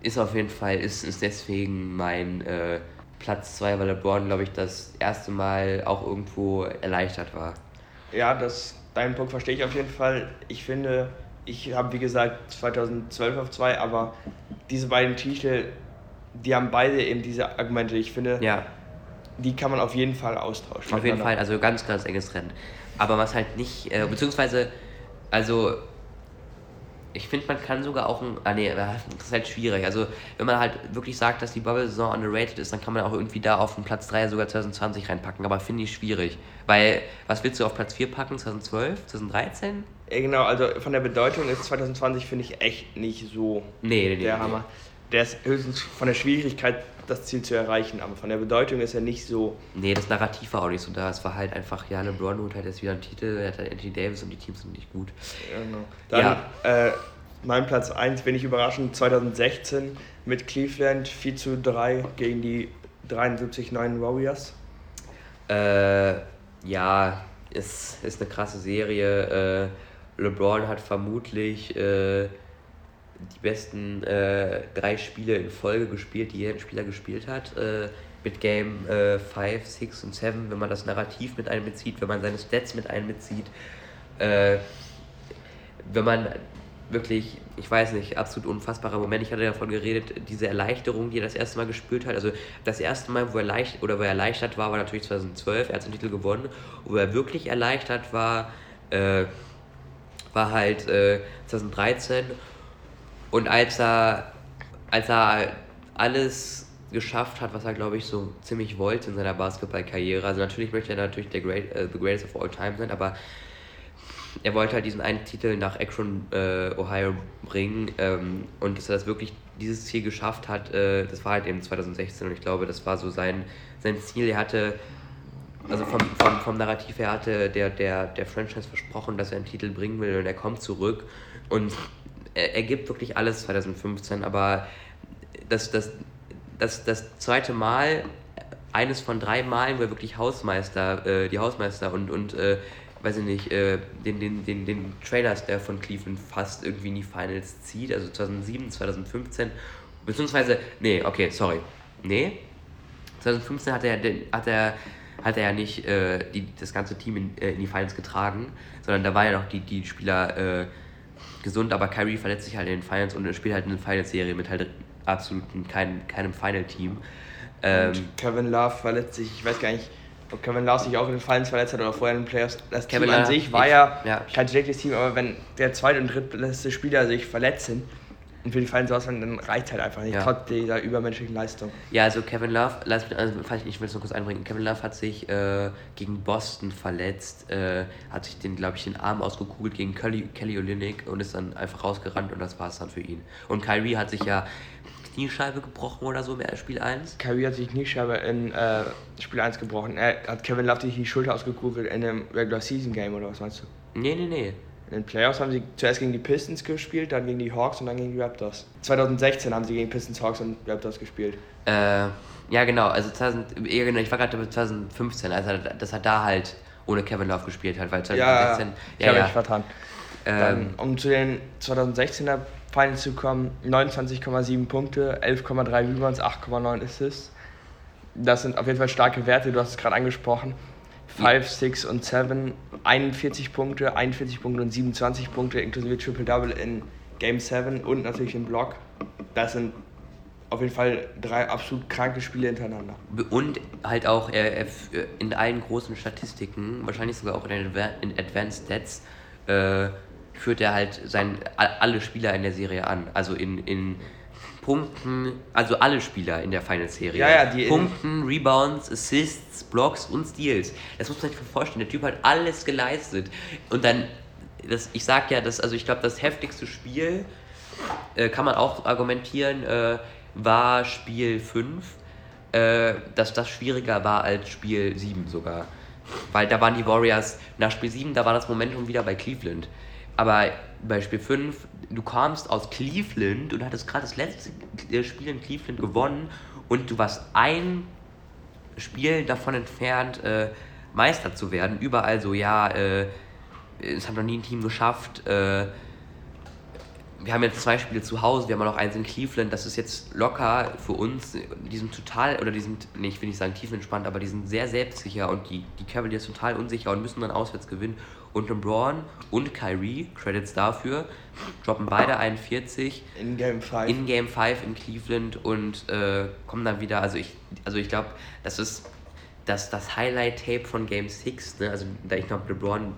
ist auf jeden Fall, ist, ist deswegen mein äh, Platz 2, weil LeBron, glaube ich, das erste Mal auch irgendwo erleichtert war ja, das, deinen Punkt verstehe ich auf jeden Fall. Ich finde, ich habe wie gesagt 2012 auf zwei, aber diese beiden Titel, die haben beide eben diese Argumente. Ich finde, ja. Die kann man auf jeden Fall austauschen. Auf jeden Fall, also ganz, ganz enges Rennen. Aber was halt nicht, äh, beziehungsweise, also ich finde, man kann sogar auch ein. Ah, nee, das ist halt schwierig. Also, wenn man halt wirklich sagt, dass die Bubble-Saison underrated ist, dann kann man auch irgendwie da auf den Platz 3 sogar 2020 reinpacken. Aber finde ich schwierig. Weil, was willst du auf Platz 4 packen? 2012? 2013? Ja, genau, also von der Bedeutung ist 2020, finde ich, echt nicht so nee, nee, der nee, Hammer. Der ist höchstens von der Schwierigkeit, das Ziel zu erreichen, aber von der Bedeutung ist er nicht so. Nee, das Narrativ war auch nicht so da. Es war halt einfach, ja, LeBron holt halt jetzt wieder einen Titel, er hat halt Anthony Davis und die Teams sind nicht gut. Genau. Dann, ja. äh, mein Platz 1, bin ich überraschend, 2016 mit Cleveland 4 zu 3 gegen die 73 neuen Warriors. Äh, ja, ist, ist eine krasse Serie. Äh, LeBron hat vermutlich äh, die besten äh, drei Spiele in Folge gespielt, die jeder Spieler gespielt hat. Äh, mit Game 5, äh, 6 und 7, wenn man das Narrativ mit einbezieht, wenn man seine Stats mit einbezieht. Äh, wenn man wirklich, ich weiß nicht, absolut unfassbarer Moment. Ich hatte davon geredet, diese Erleichterung, die er das erste Mal gespürt hat. Also das erste Mal, wo er leicht oder wo er erleichtert war, war natürlich 2012. Er hat den Titel gewonnen. Wo er wirklich erleichtert war, äh, war halt äh, 2013. Und als er, als er alles geschafft hat, was er, glaube ich, so ziemlich wollte in seiner Basketballkarriere. Also natürlich möchte er natürlich der Great, uh, the greatest of all time sein, aber er wollte halt diesen einen Titel nach Akron, äh, Ohio bringen ähm, und dass er das wirklich dieses Ziel geschafft hat, äh, das war halt eben 2016 und ich glaube, das war so sein, sein Ziel. Er hatte also vom, vom, vom Narrativ her hatte der, der, der Franchise versprochen, dass er einen Titel bringen will und er kommt zurück und er, er gibt wirklich alles 2015, aber das, das, das, das zweite Mal, eines von drei Malen, wo er wirklich Hausmeister, äh, die Hausmeister und, und äh, weiß ich nicht, äh, den, den, den, den Trailers, der von Cleveland fast irgendwie in die Finals zieht, also 2007, 2015, beziehungsweise, nee, okay, sorry, nee, 2015 hat er, hat er, hat er ja nicht äh, die, das ganze Team in, äh, in die Finals getragen, sondern da war ja noch die, die Spieler äh, gesund, aber Kyrie verletzt sich halt in den Finals und spielt halt eine Finals-Serie mit halt absolut kein, keinem Final-Team. Ähm, Kevin Love verletzt sich, ich weiß gar nicht, ob Kevin Love sich auch in den Finals verletzt hat oder vorher in den Playoffs. Das Kevin Team an sich war ich, ja, kein schlechtes Team, aber wenn der zweite und drittletzte Spieler sich verletzen, und für die Finals ausfallen, dann reicht halt einfach nicht, ja. trotz dieser übermenschlichen Leistung. Ja, also Kevin Love, lass also, ich will es nur kurz einbringen, Kevin Love hat sich äh, gegen Boston verletzt, äh, hat sich den, glaube ich, den Arm ausgekugelt gegen Kelly, Kelly Olynyk und ist dann einfach rausgerannt und das war es dann für ihn. Und Kyrie hat sich ja Kniescheibe gebrochen oder so im Spiel 1? Kyrie hat sich Kniescheibe in äh, Spiel 1 gebrochen. Er hat Kevin Love sich die Schulter ausgekugelt in einem Regular Season Game oder was meinst du? Nee, nee, nee. In den Playoffs haben sie zuerst gegen die Pistons gespielt, dann gegen die Hawks und dann gegen die Raptors. 2016 haben sie gegen Pistons, Hawks und Raptors gespielt. Äh, ja, genau. Also 2000, genau, ich war gerade bei 2015, also das hat da halt ohne Kevin Love gespielt hat, weil 2016. Ja, ja, ja, ja. ich vertan. Ähm, dann, um zu den 2016er Finals zu kommen, 29,7 Punkte, 11,3 Rebounds, 8,9 Assists. Das sind auf jeden Fall starke Werte, du hast es gerade angesprochen. 5, 6 und 7, 41 Punkte, 41 Punkte und 27 Punkte inklusive Triple-Double in Game 7 und natürlich im Block. Das sind auf jeden Fall drei absolut kranke Spiele hintereinander. Und halt auch er in allen großen Statistiken, wahrscheinlich sogar auch in den Advanced Stats, äh, führt er halt sein, alle Spieler in der Serie an. Also in, in Punkten, also alle Spieler in der Final-Serie. Ja, ja, die Punkten, Rebounds, Assists, Blocks und Steals. Das muss man sich vorstellen. Der Typ hat alles geleistet. Und dann, das, ich sag ja, das, also ich glaube, das heftigste Spiel, äh, kann man auch argumentieren, äh, war Spiel 5. Äh, dass das schwieriger war als Spiel 7 sogar. Weil da waren die Warriors, nach Spiel 7, da war das Momentum wieder bei Cleveland. Aber bei Spiel 5, du kamst aus Cleveland und hattest gerade das letzte Spiel in Cleveland gewonnen und du warst ein Spiel davon entfernt, äh, Meister zu werden. Überall so, ja, äh, es hat noch nie ein Team geschafft. Äh, wir haben jetzt zwei Spiele zu Hause, wir haben noch eins in Cleveland, das ist jetzt locker für uns. Die sind total, oder die sind, nee, ich will nicht sagen tiefenentspannt, aber die sind sehr selbstsicher und die, die Cavaliers total unsicher und müssen dann auswärts gewinnen. Und LeBron und Kyrie, Credits dafür, droppen beide 41 in Game 5 in, Game 5 in Cleveland und äh, kommen dann wieder. Also ich, also ich glaube, das ist das, das Highlight-Tape von Game 6. Ne? Also da ich glaube, LeBron,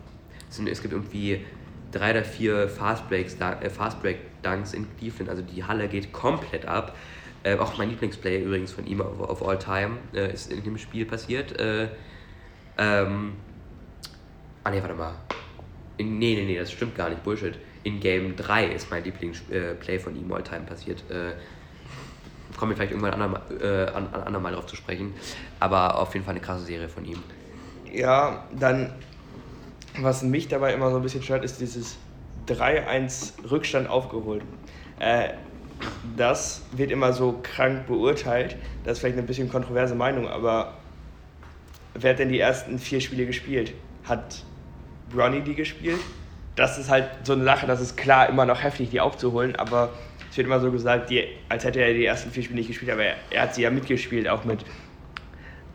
es gibt irgendwie drei oder vier Fastbreaks, äh, Fastbreak-Dunks in Cleveland. Also die Halle geht komplett ab. Äh, auch mein Lieblingsplay übrigens von ihm auf, auf All Time äh, ist in dem Spiel passiert. Äh, ähm, ah ne, warte mal. In, nee, nee, nee, das stimmt gar nicht. Bullshit. In Game 3 ist mein Lieblingsplay äh, von ihm All Time passiert. Äh, Kommen wir vielleicht irgendwann andermal, äh, an, an andermal drauf zu sprechen. Aber auf jeden Fall eine krasse Serie von ihm. Ja, dann was mich dabei immer so ein bisschen stört, ist dieses 3-1 Rückstand aufgeholt. Äh, das wird immer so krank beurteilt. Das ist vielleicht eine bisschen kontroverse Meinung, aber wer hat denn die ersten vier Spiele gespielt? Hat Bronny die gespielt? Das ist halt so eine Sache, das ist klar immer noch heftig, die aufzuholen, aber es wird immer so gesagt, die, als hätte er die ersten vier Spiele nicht gespielt, aber er, er hat sie ja mitgespielt, auch mit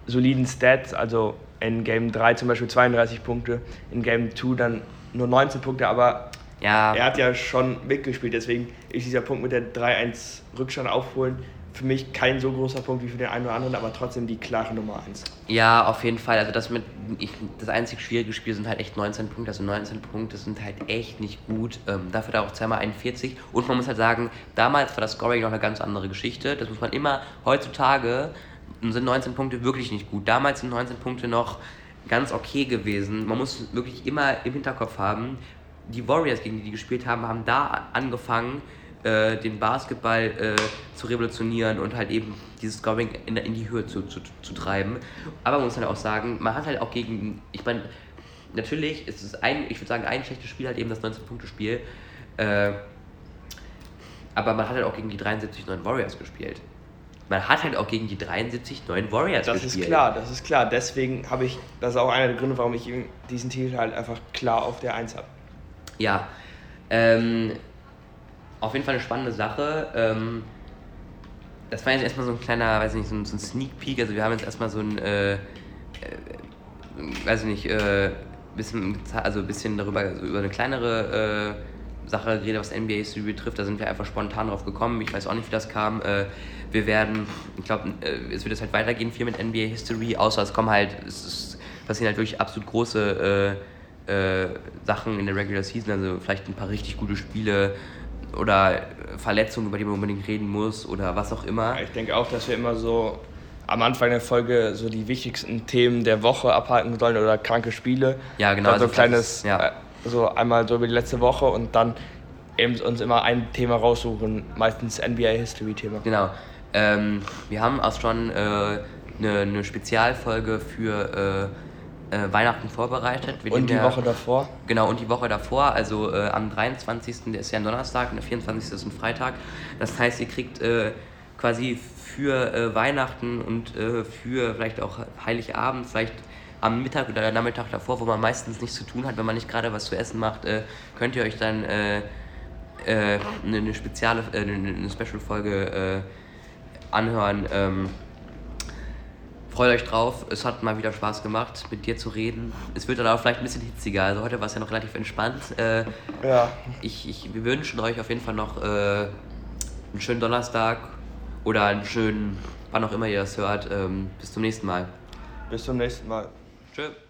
soliden Stats, also in Game 3 zum Beispiel 32 Punkte, in Game 2 dann nur 19 Punkte, aber ja. er hat ja schon mitgespielt, deswegen ist dieser Punkt mit der 3-1 Rückstand aufholen für mich kein so großer Punkt wie für den einen oder anderen, aber trotzdem die klare Nummer 1. Ja, auf jeden Fall. Also das mit ich, das einzig schwierige Spiel sind halt echt 19 Punkte. Also 19 Punkte sind halt echt nicht gut. Ähm, dafür da auch zweimal 41. Und man muss halt sagen, damals war das Scoring noch eine ganz andere Geschichte. Das muss man immer heutzutage sind 19 Punkte wirklich nicht gut. Damals sind 19 Punkte noch ganz okay gewesen. Man muss wirklich immer im Hinterkopf haben, die Warriors, gegen die die gespielt haben, haben da angefangen, äh, den Basketball äh, zu revolutionieren und halt eben dieses Scoring in, in die Höhe zu, zu, zu treiben. Aber man muss halt auch sagen, man hat halt auch gegen, ich meine, natürlich ist es ein, ich würde sagen, ein schlechtes Spiel halt eben das 19-Punkte-Spiel. Äh, aber man hat halt auch gegen die 73 neuen Warriors gespielt. Man hat halt auch gegen die 73 neuen Warriors das gespielt. Das ist klar, das ist klar. Deswegen habe ich, das ist auch einer der Gründe, warum ich diesen Titel halt einfach klar auf der 1 habe. Ja, ähm, auf jeden Fall eine spannende Sache. Ähm, das war jetzt erstmal so ein kleiner, weiß nicht, so ein, so ein Sneak Peek. Also wir haben jetzt erstmal so ein, äh, äh, weiß ich nicht, äh, bisschen, also ein bisschen darüber, also über eine kleinere äh, Sache geredet, was NBA History betrifft. Da sind wir einfach spontan drauf gekommen. Ich weiß auch nicht, wie das kam. Äh, wir werden, ich glaube, äh, es wird jetzt halt weitergehen viel mit NBA History, außer es kommen halt, es passieren halt wirklich absolut große äh, äh, Sachen in der Regular Season, also vielleicht ein paar richtig gute Spiele oder Verletzungen, über die man unbedingt reden muss oder was auch immer. Ich denke auch, dass wir immer so am Anfang der Folge so die wichtigsten Themen der Woche abhalten sollen oder kranke Spiele. Ja, genau. Dann so also kleines, ja. Äh, so einmal so über die letzte Woche und dann eben uns immer ein Thema raussuchen, meistens NBA History Thema. Genau. Ähm, wir haben auch schon äh, eine, eine Spezialfolge für äh, äh, Weihnachten vorbereitet. Wir und die ja, Woche davor? Genau, und die Woche davor. Also äh, am 23. Der ist ja ein Donnerstag und der 24. ist ein Freitag. Das heißt, ihr kriegt äh, quasi für äh, Weihnachten und für vielleicht auch Heiligabend, vielleicht am Mittag oder Nachmittag davor, wo man meistens nichts zu tun hat, wenn man nicht gerade was zu essen macht, könnt ihr euch dann eine, spezielle, eine Special-Folge anhören. Ähm, freut euch drauf. Es hat mal wieder Spaß gemacht, mit dir zu reden. Es wird dann auch vielleicht ein bisschen hitziger. Also heute war es ja noch relativ entspannt. Äh, ja. Ich, ich, wir wünschen euch auf jeden Fall noch äh, einen schönen Donnerstag oder einen schönen, wann auch immer ihr das hört. Ähm, bis zum nächsten Mal. Bis zum nächsten Mal. Tschüss.